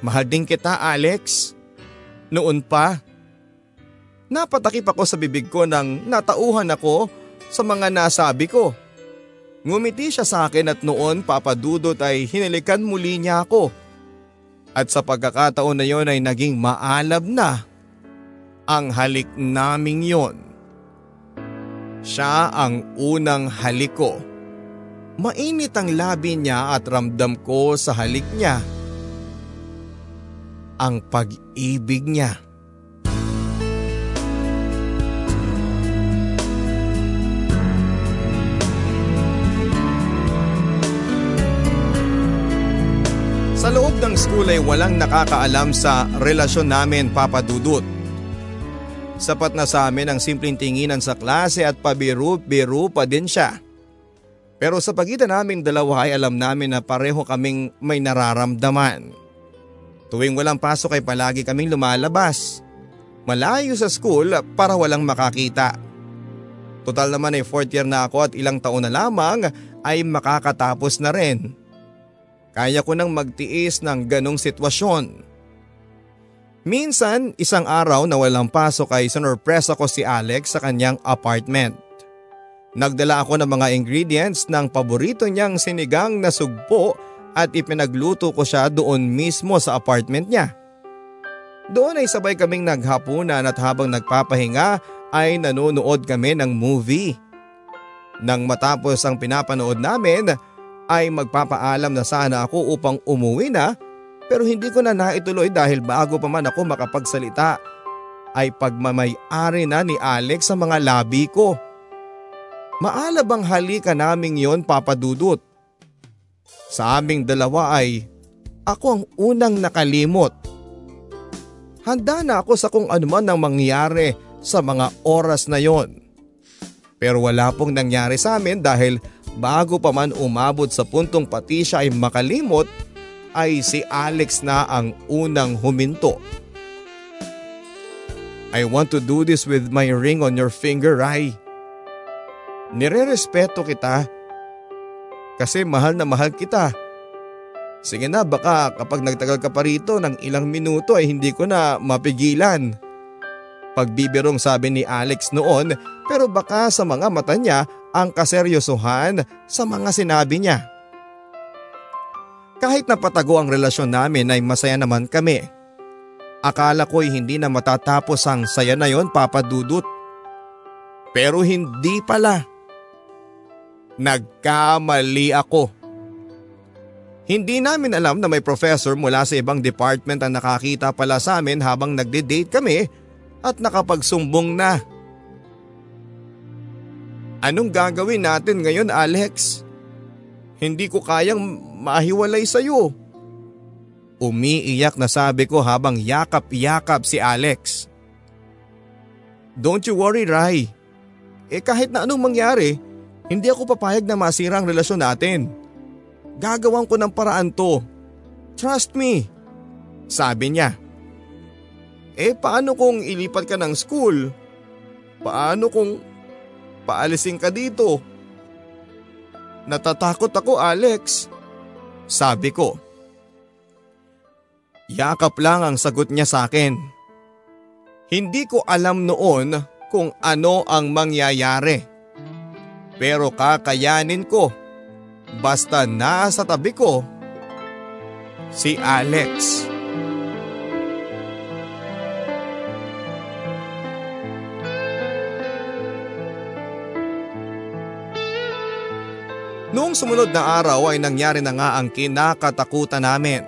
Mahal din kita Alex. Noon pa. Napatakip ako sa bibig ko nang natauhan ako sa mga nasabi ko. Ngumiti siya sa akin at noon papadudot ay hinilikan muli niya ako. At sa pagkakataon na yon ay naging maalab na ang halik naming yon. Siya ang unang halik ko. Mainit ang labi niya at ramdam ko sa halik niya ang pag-ibig niya. Sa loob ng school ay walang nakakaalam sa relasyon namin papadudot. Sapat na sa amin ang simpleng tinginan sa klase at pabiru-biru pa din siya. Pero sa pagitan naming dalawa ay alam namin na pareho kaming may nararamdaman. Tuwing walang pasok ay palagi kaming lumalabas. Malayo sa school para walang makakita. Total naman ay fourth year na ako at ilang taon na lamang ay makakatapos na rin. Kaya ko nang magtiis ng ganong sitwasyon. Minsan, isang araw na walang pasok ay sinurpresa ko si Alex sa kanyang apartment. Nagdala ako ng mga ingredients ng paborito niyang sinigang na sugpo at ipinagluto ko siya doon mismo sa apartment niya. Doon ay sabay kaming naghapunan at habang nagpapahinga ay nanonood kami ng movie. Nang matapos ang pinapanood namin ay magpapaalam na sana ako upang umuwi na pero hindi ko na naituloy dahil bago pa man ako makapagsalita ay pagmamay-ari na ni Alex sa mga labi ko. Maalab ang halika naming yon papadudot. Sa aming dalawa ay ako ang unang nakalimot. Handa na ako sa kung anuman ang mangyari sa mga oras na yon. Pero wala pong nangyari sa amin dahil bago pa man umabot sa puntong pati siya ay makalimot ay si Alex na ang unang huminto. I want to do this with my ring on your finger, Rai. Nire-respeto kita kasi mahal na mahal kita. Sige na baka kapag nagtagal ka pa rito ng ilang minuto ay hindi ko na mapigilan. Pagbibirong sabi ni Alex noon pero baka sa mga mata niya ang kaseryosohan sa mga sinabi niya. Kahit napatago ang relasyon namin ay masaya naman kami. Akala ko'y hindi na matatapos ang saya na yon papadudot. Pero hindi pala. Nagkamali ako. Hindi namin alam na may professor mula sa ibang department ang nakakita pala sa amin habang nagde-date kami at nakapagsumbong na. Anong gagawin natin ngayon Alex? Hindi ko kayang mahiwalay sa iyo. Umiiyak na sabi ko habang yakap-yakap si Alex. Don't you worry Rai. Eh kahit na anong mangyari, hindi ako papayag na masira ang relasyon natin. Gagawan ko ng paraan to. Trust me. Sabi niya. Eh paano kung ilipat ka ng school? Paano kung paalisin ka dito? Natatakot ako Alex. Sabi ko. Yakap lang ang sagot niya sa akin. Hindi ko alam noon kung ano ang mangyayari. Pero kakayanin ko. Basta nasa tabi ko si Alex. Noong sumunod na araw ay nangyari na nga ang kinakatakutan namin.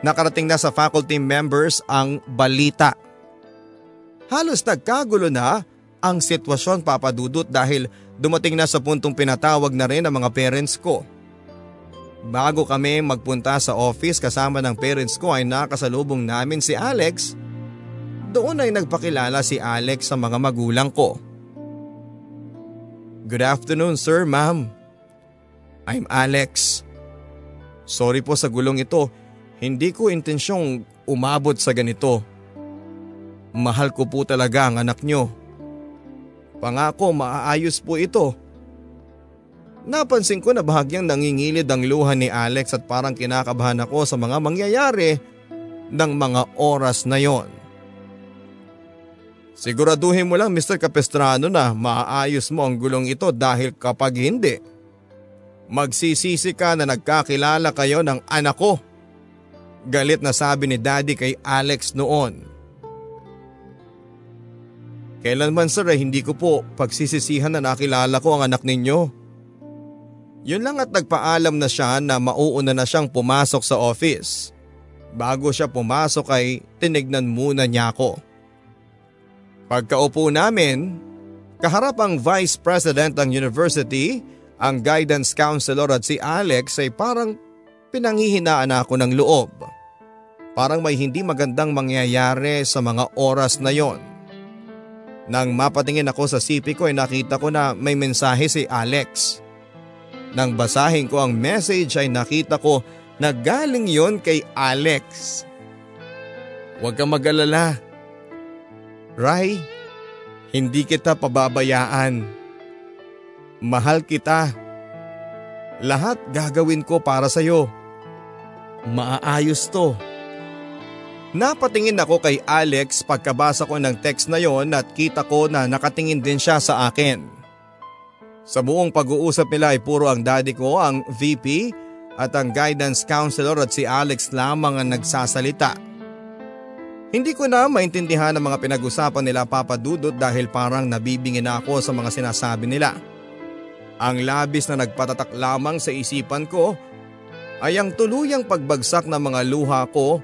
Nakarating na sa faculty members ang balita. Halos nagkagulo na ang sitwasyon papadudot dahil dumating na sa puntong pinatawag na rin ang mga parents ko. Bago kami magpunta sa office kasama ng parents ko ay nakasalubong namin si Alex. Doon ay nagpakilala si Alex sa mga magulang ko. Good afternoon sir, ma'am. I'm Alex. Sorry po sa gulong ito. Hindi ko intensyong umabot sa ganito. Mahal ko po talaga ang anak nyo. Pangako maaayos po ito. Napansin ko na bahagyang nangingilid ang luha ni Alex at parang kinakabahan ako sa mga mangyayari ng mga oras na yon. Siguraduhin mo lang Mr. Capestrano na maaayos mo ang gulong ito dahil kapag hindi, Magsisisi ka na nagkakilala kayo ng anak ko. Galit na sabi ni daddy kay Alex noon. Kailanman sir ay hindi ko po pagsisisihan na nakilala ko ang anak ninyo. Yun lang at nagpaalam na siya na mauuna na siyang pumasok sa office. Bago siya pumasok ay tinignan muna niya ako. Pagkaupo namin, kaharap ang vice president ng university ang guidance counselor at si Alex ay parang pinanghihinaan ako ng loob. Parang may hindi magandang mangyayari sa mga oras na yon. Nang mapatingin ako sa CP ko ay nakita ko na may mensahe si Alex. Nang basahin ko ang message ay nakita ko na galing yon kay Alex. Huwag kang mag-alala. Rai, hindi kita pababayaan. Mahal kita. Lahat gagawin ko para sa'yo. Maaayos to. Napatingin ako kay Alex pagkabasa ko ng text na yon at kita ko na nakatingin din siya sa akin. Sa buong pag-uusap nila ay puro ang daddy ko, ang VP at ang guidance counselor at si Alex lamang ang nagsasalita. Hindi ko na maintindihan ang mga pinag-usapan nila papadudot dahil parang nabibingin ako sa mga sinasabi nila. Ang labis na nagpatatak lamang sa isipan ko ay ang tuluyang pagbagsak ng mga luha ko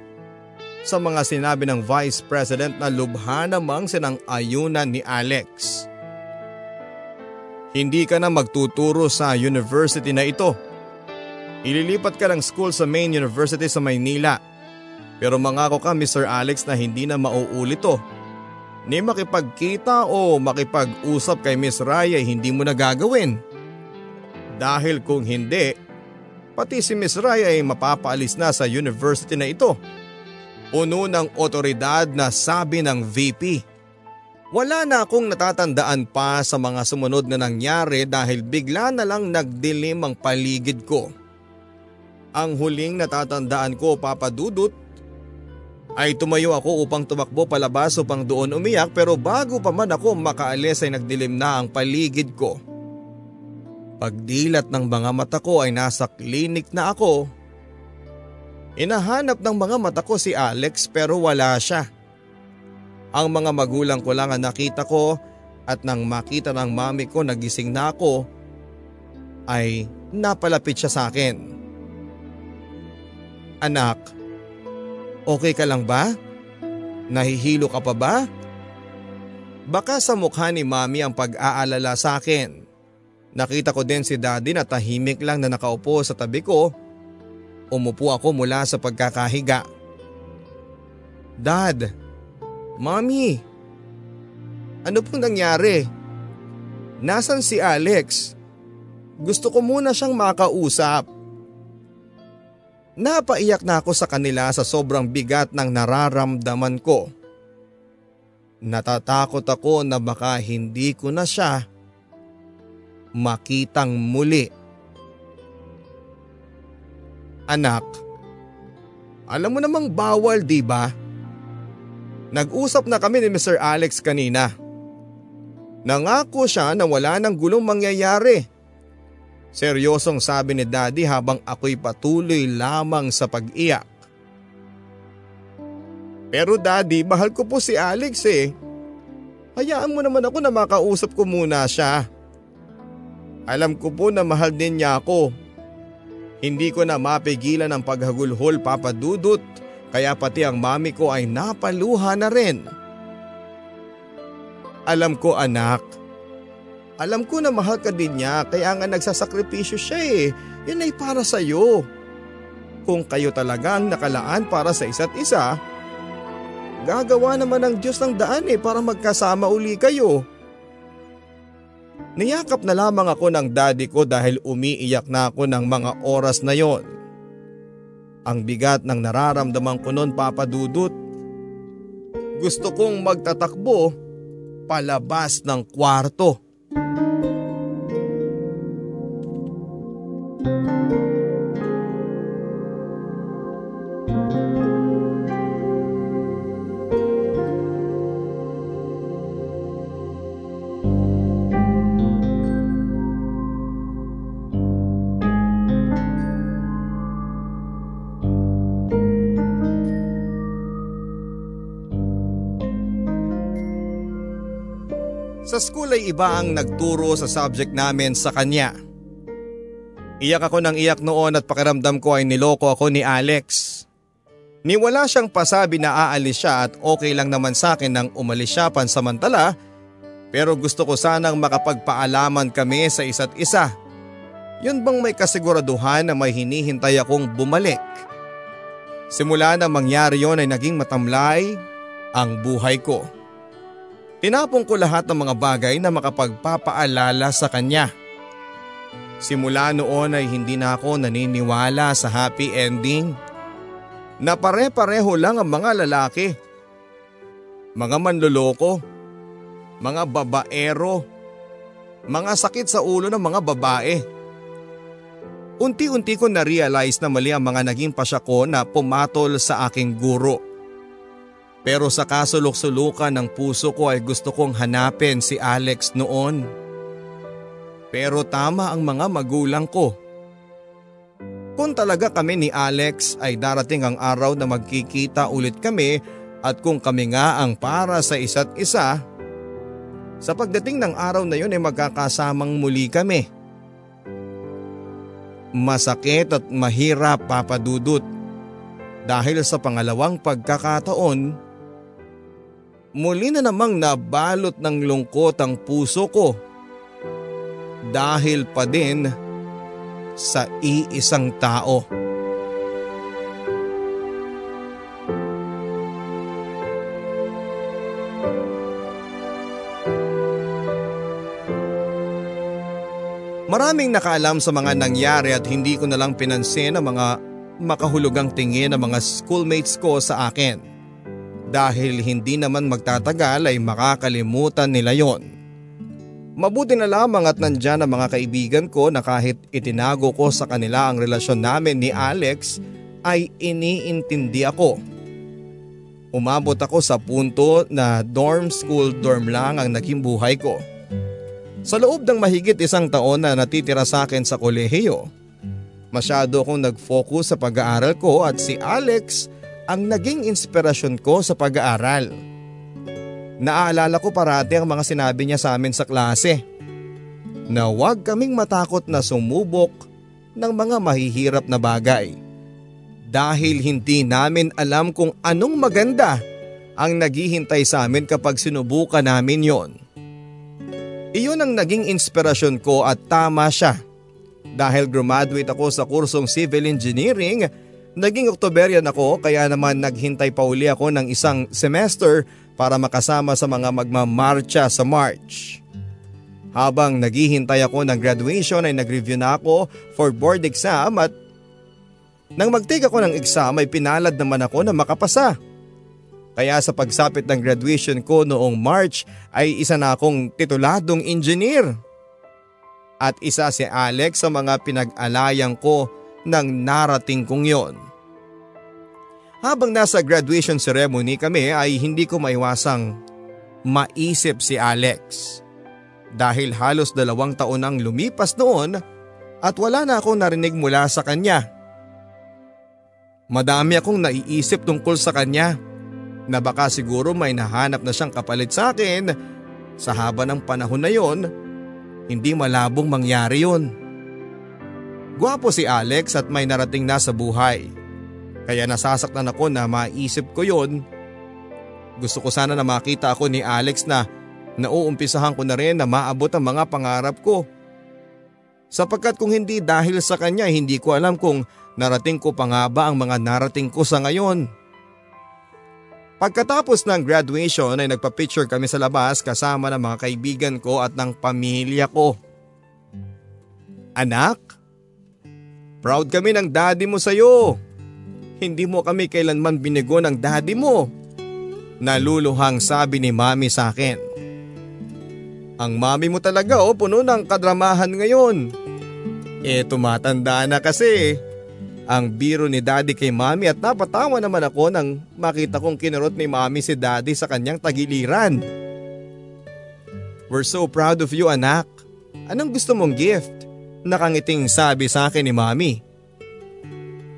sa mga sinabi ng Vice President na lubha namang sinang ayunan ni Alex. Hindi ka na magtuturo sa university na ito. Ililipat ka ng school sa main university sa Maynila. Pero mangako ka Mr. Alex na hindi na mauulit to. Ni makipagkita o makipag-usap kay Miss Raya hindi mo na gagawin. Dahil kung hindi, pati si Miss Rai ay mapapaalis na sa university na ito. Puno ng otoridad na sabi ng VP. Wala na akong natatandaan pa sa mga sumunod na nangyari dahil bigla na lang nagdilim ang paligid ko. Ang huling natatandaan ko papadudot ay tumayo ako upang tumakbo palabas upang doon umiyak pero bago pa man ako makaalis ay nagdilim na ang paligid ko. Pagdilat ng mga mata ko ay nasa klinik na ako. Inahanap ng mga mata ko si Alex pero wala siya. Ang mga magulang ko lang ang nakita ko at nang makita ng mami ko nagising na ako ay napalapit siya sa akin. Anak, okay ka lang ba? Nahihilo ka pa ba? Baka sa mukha ni mami ang pag-aalala sa akin. Nakita ko din si daddy na tahimik lang na nakaupo sa tabi ko. Umupo ako mula sa pagkakahiga. Dad, Mommy, ano pong nangyari? Nasaan si Alex? Gusto ko muna siyang makausap. Napaiyak na ako sa kanila sa sobrang bigat ng nararamdaman ko. Natatakot ako na baka hindi ko na siya makitang muli. Anak, alam mo namang bawal di ba? Nag-usap na kami ni Mr. Alex kanina. Nangako siya na wala nang gulong mangyayari. Seryosong sabi ni daddy habang ako'y patuloy lamang sa pag-iyak. Pero daddy, mahal ko po si Alex eh. Hayaan mo naman ako na makausap ko muna siya. Alam ko po na mahal din niya ako. Hindi ko na mapigilan ang paghagulhol papadudot kaya pati ang mami ko ay napaluha na rin. Alam ko anak, alam ko na mahal ka din niya kaya nga nagsasakripisyo siya eh. Yan ay para sa iyo. Kung kayo talagang nakalaan para sa isa't isa, Gagawa naman ng Diyos ng daan eh para magkasama uli kayo. Niyakap na lamang ako ng daddy ko dahil umiiyak na ako ng mga oras na yon. Ang bigat ng nararamdaman ko noon papadudot. Gusto kong magtatakbo palabas ng kwarto. Sa school ay iba ang nagturo sa subject namin sa kanya. Iyak ako ng iyak noon at pakiramdam ko ay niloko ako ni Alex. Niwala siyang pasabi na aalis siya at okay lang naman sa akin nang umalis siya pansamantala pero gusto ko sanang makapagpaalaman kami sa isa't isa. Yun bang may kasiguraduhan na may hinihintay akong bumalik? Simula na mangyari yon ay naging matamlay ang buhay ko. Tinapong ko lahat ng mga bagay na makapagpapaalala sa kanya. Simula noon ay hindi na ako naniniwala sa happy ending. Na pare-pareho lang ang mga lalaki. Mga manloloko. Mga babaero. Mga sakit sa ulo ng mga babae. Unti-unti ko na-realize na mali ang mga naging pasya ko na pumatol sa aking guro. Pero sa kasulok-sulukan ng puso ko ay gusto kong hanapin si Alex noon. Pero tama ang mga magulang ko. Kung talaga kami ni Alex ay darating ang araw na magkikita ulit kami at kung kami nga ang para sa isa't isa, sa pagdating ng araw na yun ay magkakasamang muli kami. Masakit at mahirap papadudot dahil sa pangalawang pagkakataon muli na namang nabalot ng lungkot ang puso ko. Dahil pa din sa iisang tao. Maraming nakaalam sa mga nangyari at hindi ko na lang pinansin ang mga makahulugang tingin ng mga schoolmates ko sa akin dahil hindi naman magtatagal ay makakalimutan nila yon. Mabuti na lamang at nandyan ang mga kaibigan ko na kahit itinago ko sa kanila ang relasyon namin ni Alex ay iniintindi ako. Umabot ako sa punto na dorm school dorm lang ang naging buhay ko. Sa loob ng mahigit isang taon na natitira sa akin sa kolehiyo, masyado akong nag-focus sa pag-aaral ko at si Alex ang naging inspirasyon ko sa pag-aaral. Naaalala ko parati ang mga sinabi niya sa amin sa klase. Na huwag kaming matakot na sumubok ng mga mahihirap na bagay. Dahil hindi namin alam kung anong maganda ang naghihintay sa amin kapag sinubukan namin yon. Iyon ang naging inspirasyon ko at tama siya. Dahil graduate ako sa kursong Civil Engineering Naging Octoberian ako kaya naman naghintay pa uli ako ng isang semester para makasama sa mga magmamarcha sa March. Habang naghihintay ako ng graduation ay nag-review na ako for board exam at nang mag-take ako ng exam ay pinalad naman ako na makapasa. Kaya sa pagsapit ng graduation ko noong March ay isa na akong tituladong engineer. At isa si Alex sa mga pinag-alayang ko ng narating kong yon. Habang nasa graduation ceremony kami ay hindi ko maiwasang maisip si Alex. Dahil halos dalawang taon ang lumipas noon At wala na akong narinig mula sa kanya. Madami akong naiisip tungkol sa kanya na baka siguro may nahanap na siyang kapalit sa akin sa haba ng panahon na yon, hindi malabong mangyari yon. Gwapo si Alex at may narating na sa buhay. Kaya nasasaktan ako na maisip ko yon. Gusto ko sana na makita ako ni Alex na nauumpisahan ko na rin na maabot ang mga pangarap ko. Sapagkat kung hindi dahil sa kanya hindi ko alam kung narating ko pa nga ba ang mga narating ko sa ngayon. Pagkatapos ng graduation ay nagpa-picture kami sa labas kasama ng mga kaibigan ko at ng pamilya ko. Anak, proud kami ng daddy mo sa'yo. Hindi mo kami kailanman binigo ng daddy mo. Naluluhang sabi ni mami sa akin. Ang mami mo talaga oh, puno ng kadramahan ngayon. Eh tumatanda na kasi. Ang biro ni daddy kay mami at napatawa naman ako nang makita kong kinurot ni mami si daddy sa kanyang tagiliran. We're so proud of you anak. Anong gusto mong gift? Nakangiting sabi sa akin ni mami.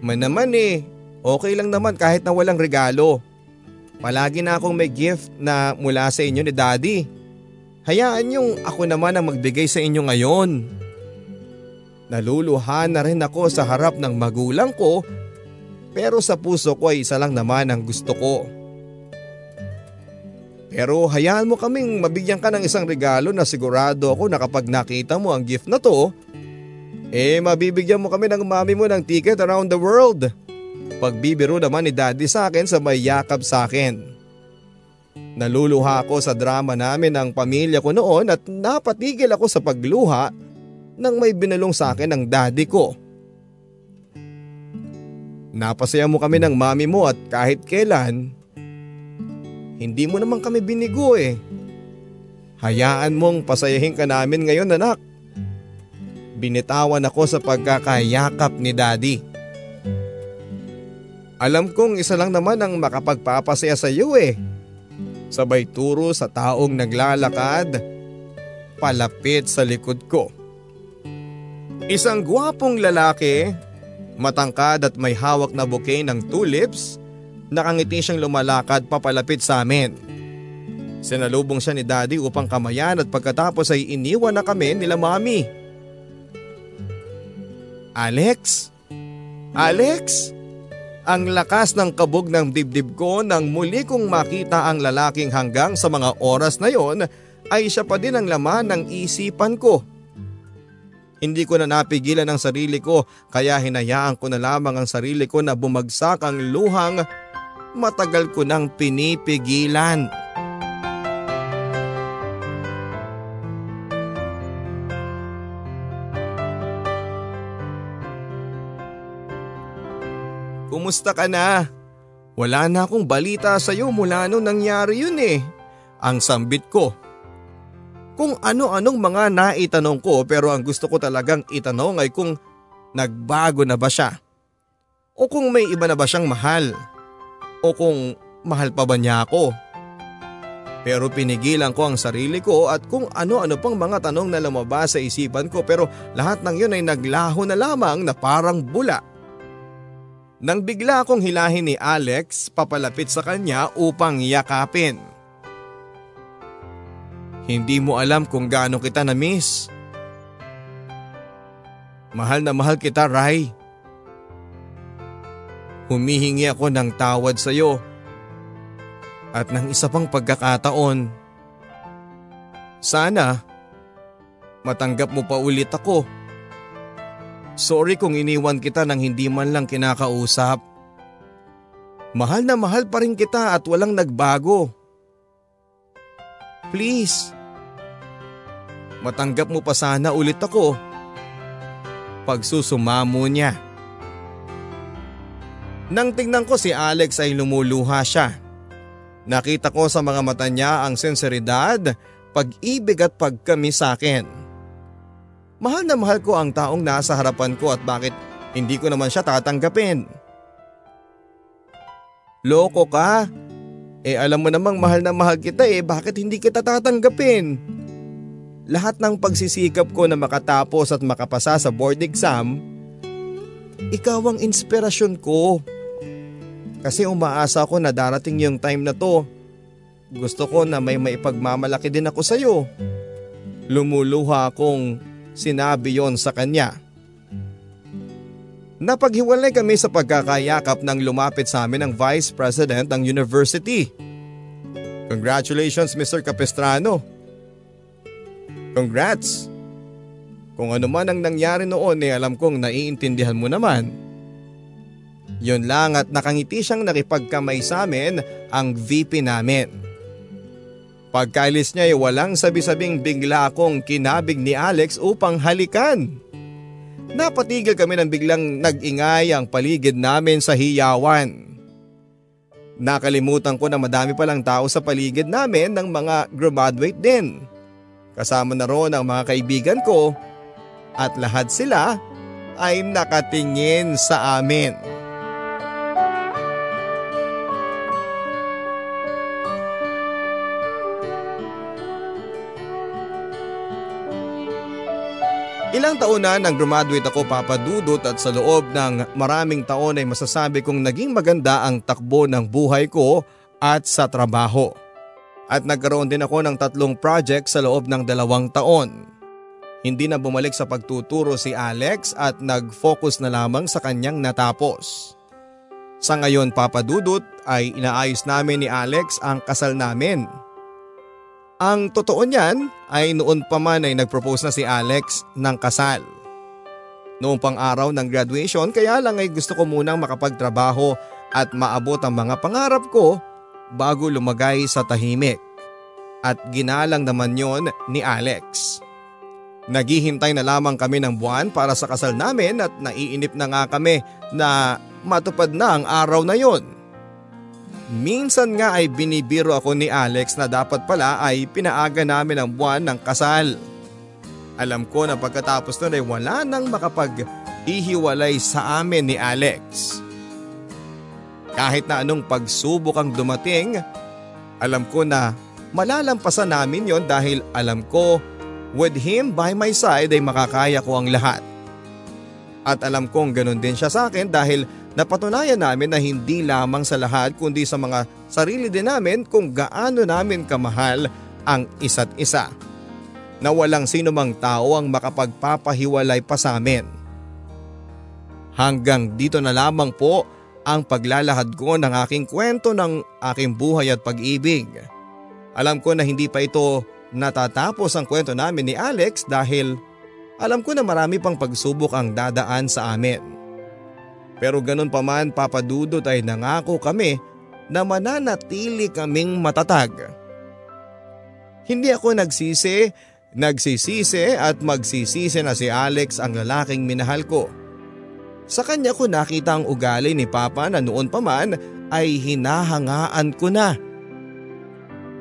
Man naman eh, okay lang naman kahit na walang regalo. Palagi na akong may gift na mula sa inyo ni daddy. Hayaan yung ako naman ang magbigay sa inyo ngayon. Naluluhan na rin ako sa harap ng magulang ko pero sa puso ko ay isa lang naman ang gusto ko. Pero hayaan mo kaming mabigyan ka ng isang regalo na sigurado ako na kapag nakita mo ang gift na to, eh mabibigyan mo kami ng mami mo ng ticket around the world. Pagbibiro naman ni daddy sa akin sa may yakap sa akin. Naluluha ako sa drama namin ng pamilya ko noon at napatigil ako sa pagluha nang may binalong sa akin ng daddy ko. Napasaya mo kami ng mami mo at kahit kailan, hindi mo naman kami binigo eh. Hayaan mong pasayahin ka namin ngayon anak. Binitawan ako sa pagkakayakap ni daddy. Alam kong isa lang naman ang makapagpapasaya sa iyo eh. Sabay turo sa taong naglalakad palapit sa likod ko. Isang gwapong lalaki, matangkad at may hawak na bouquet ng tulips, nakangiti siyang lumalakad papalapit sa amin. Sinalubong siya ni daddy upang kamayan at pagkatapos ay iniwan na kami nila mami. Alex? Alex? Ang lakas ng kabog ng dibdib ko nang muli kong makita ang lalaking hanggang sa mga oras na yon ay siya pa din ang laman ng isipan ko. Hindi ko na napigilan ang sarili ko kaya hinayaan ko na lamang ang sarili ko na bumagsak ang luhang matagal ko nang pinipigilan. Kumusta ka na? Wala na akong balita sa iyo mula nung nangyari yun eh. Ang sambit ko kung ano-anong mga naitanong ko pero ang gusto ko talagang itanong ay kung nagbago na ba siya. O kung may iba na ba siyang mahal. O kung mahal pa ba niya ako. Pero pinigilan ko ang sarili ko at kung ano-ano pang mga tanong na lumabas sa isipan ko pero lahat ng yun ay naglaho na lamang na parang bula. Nang bigla akong hilahin ni Alex papalapit sa kanya upang yakapin. Hindi mo alam kung gaano kita na-miss. Mahal na mahal kita, Rai. Humihingi ako ng tawad sa iyo. At ng isa pang pagkakataon. Sana, matanggap mo pa ulit ako. Sorry kung iniwan kita nang hindi man lang kinakausap. Mahal na mahal pa rin kita at walang nagbago. Please. Matanggap mo pa sana ulit ako. Pagsusumamo niya. Nang tingnan ko si Alex ay lumuluha siya. Nakita ko sa mga mata niya ang senseridad, pag-ibig at pagkami sa akin. Mahal na mahal ko ang taong nasa harapan ko at bakit hindi ko naman siya tatanggapin. Loko ka, eh alam mo namang mahal na mahal kita eh, bakit hindi kita tatanggapin? lahat ng pagsisikap ko na makatapos at makapasa sa board exam, ikaw ang inspirasyon ko. Kasi umaasa ko na darating yung time na to. Gusto ko na may maipagmamalaki din ako sa iyo. Lumuluha akong sinabi yon sa kanya. Napaghiwalay kami sa pagkakayakap nang lumapit sa amin ang Vice President ng University. Congratulations Mr. Capistrano. Congrats! Kung ano man ang nangyari noon eh alam kong naiintindihan mo naman. Yun lang at nakangiti siyang nakipagkamay sa amin ang VP namin. Pagkaalis niya ay walang sabi-sabing bigla akong kinabig ni Alex upang halikan. Napatigil kami ng biglang nag-ingay ang paligid namin sa hiyawan. Nakalimutan ko na madami palang tao sa paligid namin ng mga graduate din. Kasama na roon ang mga kaibigan ko at lahat sila ay nakatingin sa amin. Ilang taon na nang graduate ako papadudot at sa loob ng maraming taon ay masasabi kong naging maganda ang takbo ng buhay ko at sa trabaho. At nagkaroon din ako ng tatlong project sa loob ng dalawang taon. Hindi na bumalik sa pagtuturo si Alex at nag-focus na lamang sa kanyang natapos. Sa ngayon papadudot ay inaayos namin ni Alex ang kasal namin ang totoo niyan ay noon pa man ay nagpropose na si Alex ng kasal. Noong pang araw ng graduation kaya lang ay gusto ko munang makapagtrabaho at maabot ang mga pangarap ko bago lumagay sa tahimik. At ginalang naman yon ni Alex. Naghihintay na lamang kami ng buwan para sa kasal namin at naiinip na nga kami na matupad na ang araw na yon. Minsan nga ay binibiro ako ni Alex na dapat pala ay pinaaga namin ang buwan ng kasal. Alam ko na pagkatapos nun ay wala nang makapag-ihiwalay sa amin ni Alex. Kahit na anong pagsubok ang dumating, alam ko na malalampasan namin yon dahil alam ko with him by my side ay makakaya ko ang lahat. At alam kong ganun din siya sa akin dahil Napatunayan namin na hindi lamang sa lahat kundi sa mga sarili din namin kung gaano namin kamahal ang isa't isa. Na walang sino mang tao ang makapagpapahiwalay pa sa amin. Hanggang dito na lamang po ang paglalahad ko ng aking kwento ng aking buhay at pag-ibig. Alam ko na hindi pa ito natatapos ang kwento namin ni Alex dahil alam ko na marami pang pagsubok ang dadaan sa amin. Pero ganun pa man papadudot ay nangako kami na mananatili kaming matatag. Hindi ako nagsisi, nagsisisi at magsisisi na si Alex ang lalaking minahal ko. Sa kanya ko nakita ang ugali ni Papa na noon pa man ay hinahangaan ko na.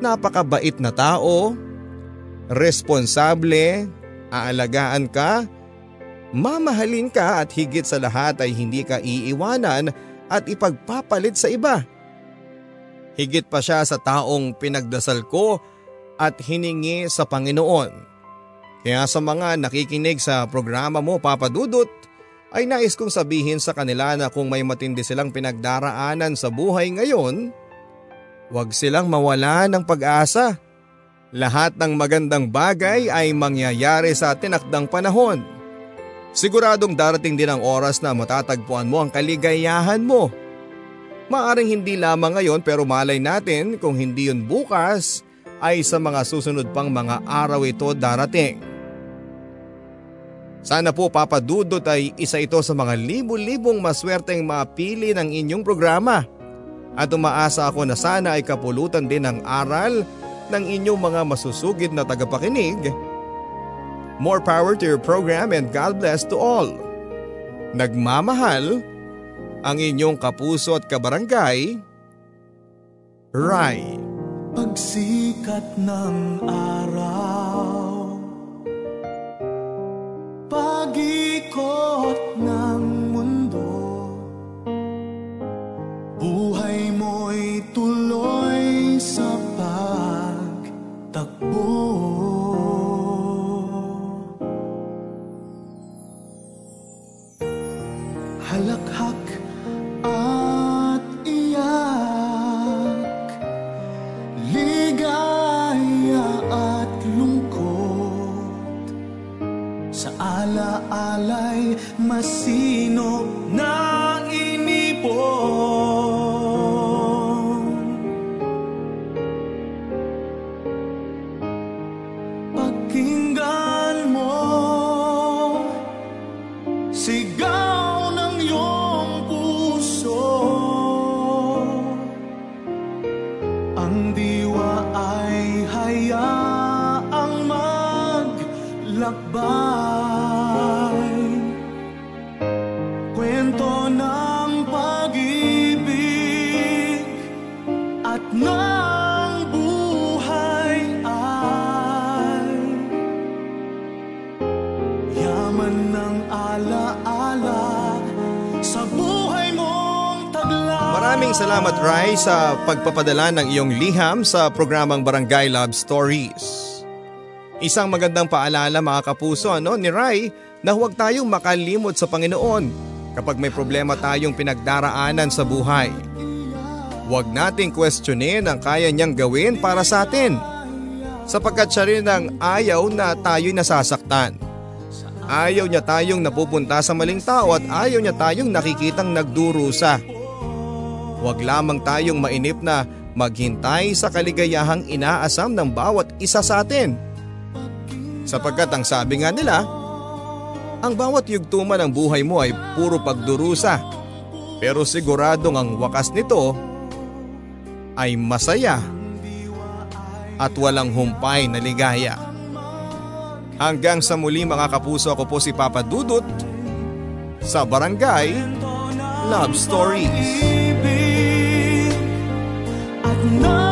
Napakabait na tao, responsable, aalagaan ka Mamahalin ka at higit sa lahat ay hindi ka iiwanan at ipagpapalit sa iba. Higit pa siya sa taong pinagdasal ko at hiningi sa Panginoon. Kaya sa mga nakikinig sa programa mo Papa Dudut, ay nais kong sabihin sa kanila na kung may matindi silang pinagdaraanan sa buhay ngayon, huwag silang mawala ng pag-asa. Lahat ng magandang bagay ay mangyayari sa tinakdang panahon. Siguradong darating din ang oras na matatagpuan mo ang kaligayahan mo. Maaring hindi lamang ngayon pero malay natin kung hindi yun bukas ay sa mga susunod pang mga araw ito darating. Sana po papadudot ay isa ito sa mga libu-libong maswerteng mapili ng inyong programa. At umaasa ako na sana ay kapulutan din ng aral ng inyong mga masusugid na tagapakinig More power to your program and God bless to all. Nagmamahal ang inyong kapuso at kabarangay, Rai. Pagsikat ng araw Pagikot ng mundo Buhay mo'y tuloy así no salamat Rai sa pagpapadala ng iyong liham sa programang Barangay Love Stories. Isang magandang paalala mga kapuso ano, ni Rai na huwag tayong makalimot sa Panginoon kapag may problema tayong pinagdaraanan sa buhay. Huwag nating questionin ang kaya niyang gawin para sa atin sapagkat siya rin ang ayaw na tayo'y nasasaktan. Ayaw niya tayong napupunta sa maling tao at ayaw niya tayong nakikitang nagdurusa. Huwag lamang tayong mainip na maghintay sa kaligayahang inaasam ng bawat isa sa atin Sapagkat ang sabi nga nila, ang bawat yugtuma ng buhay mo ay puro pagdurusa. Pero siguradong ang wakas nito ay masaya at walang humpay na ligaya. Hanggang sa muli mga kapuso ako po si Papa Dudut sa Barangay Love Stories. At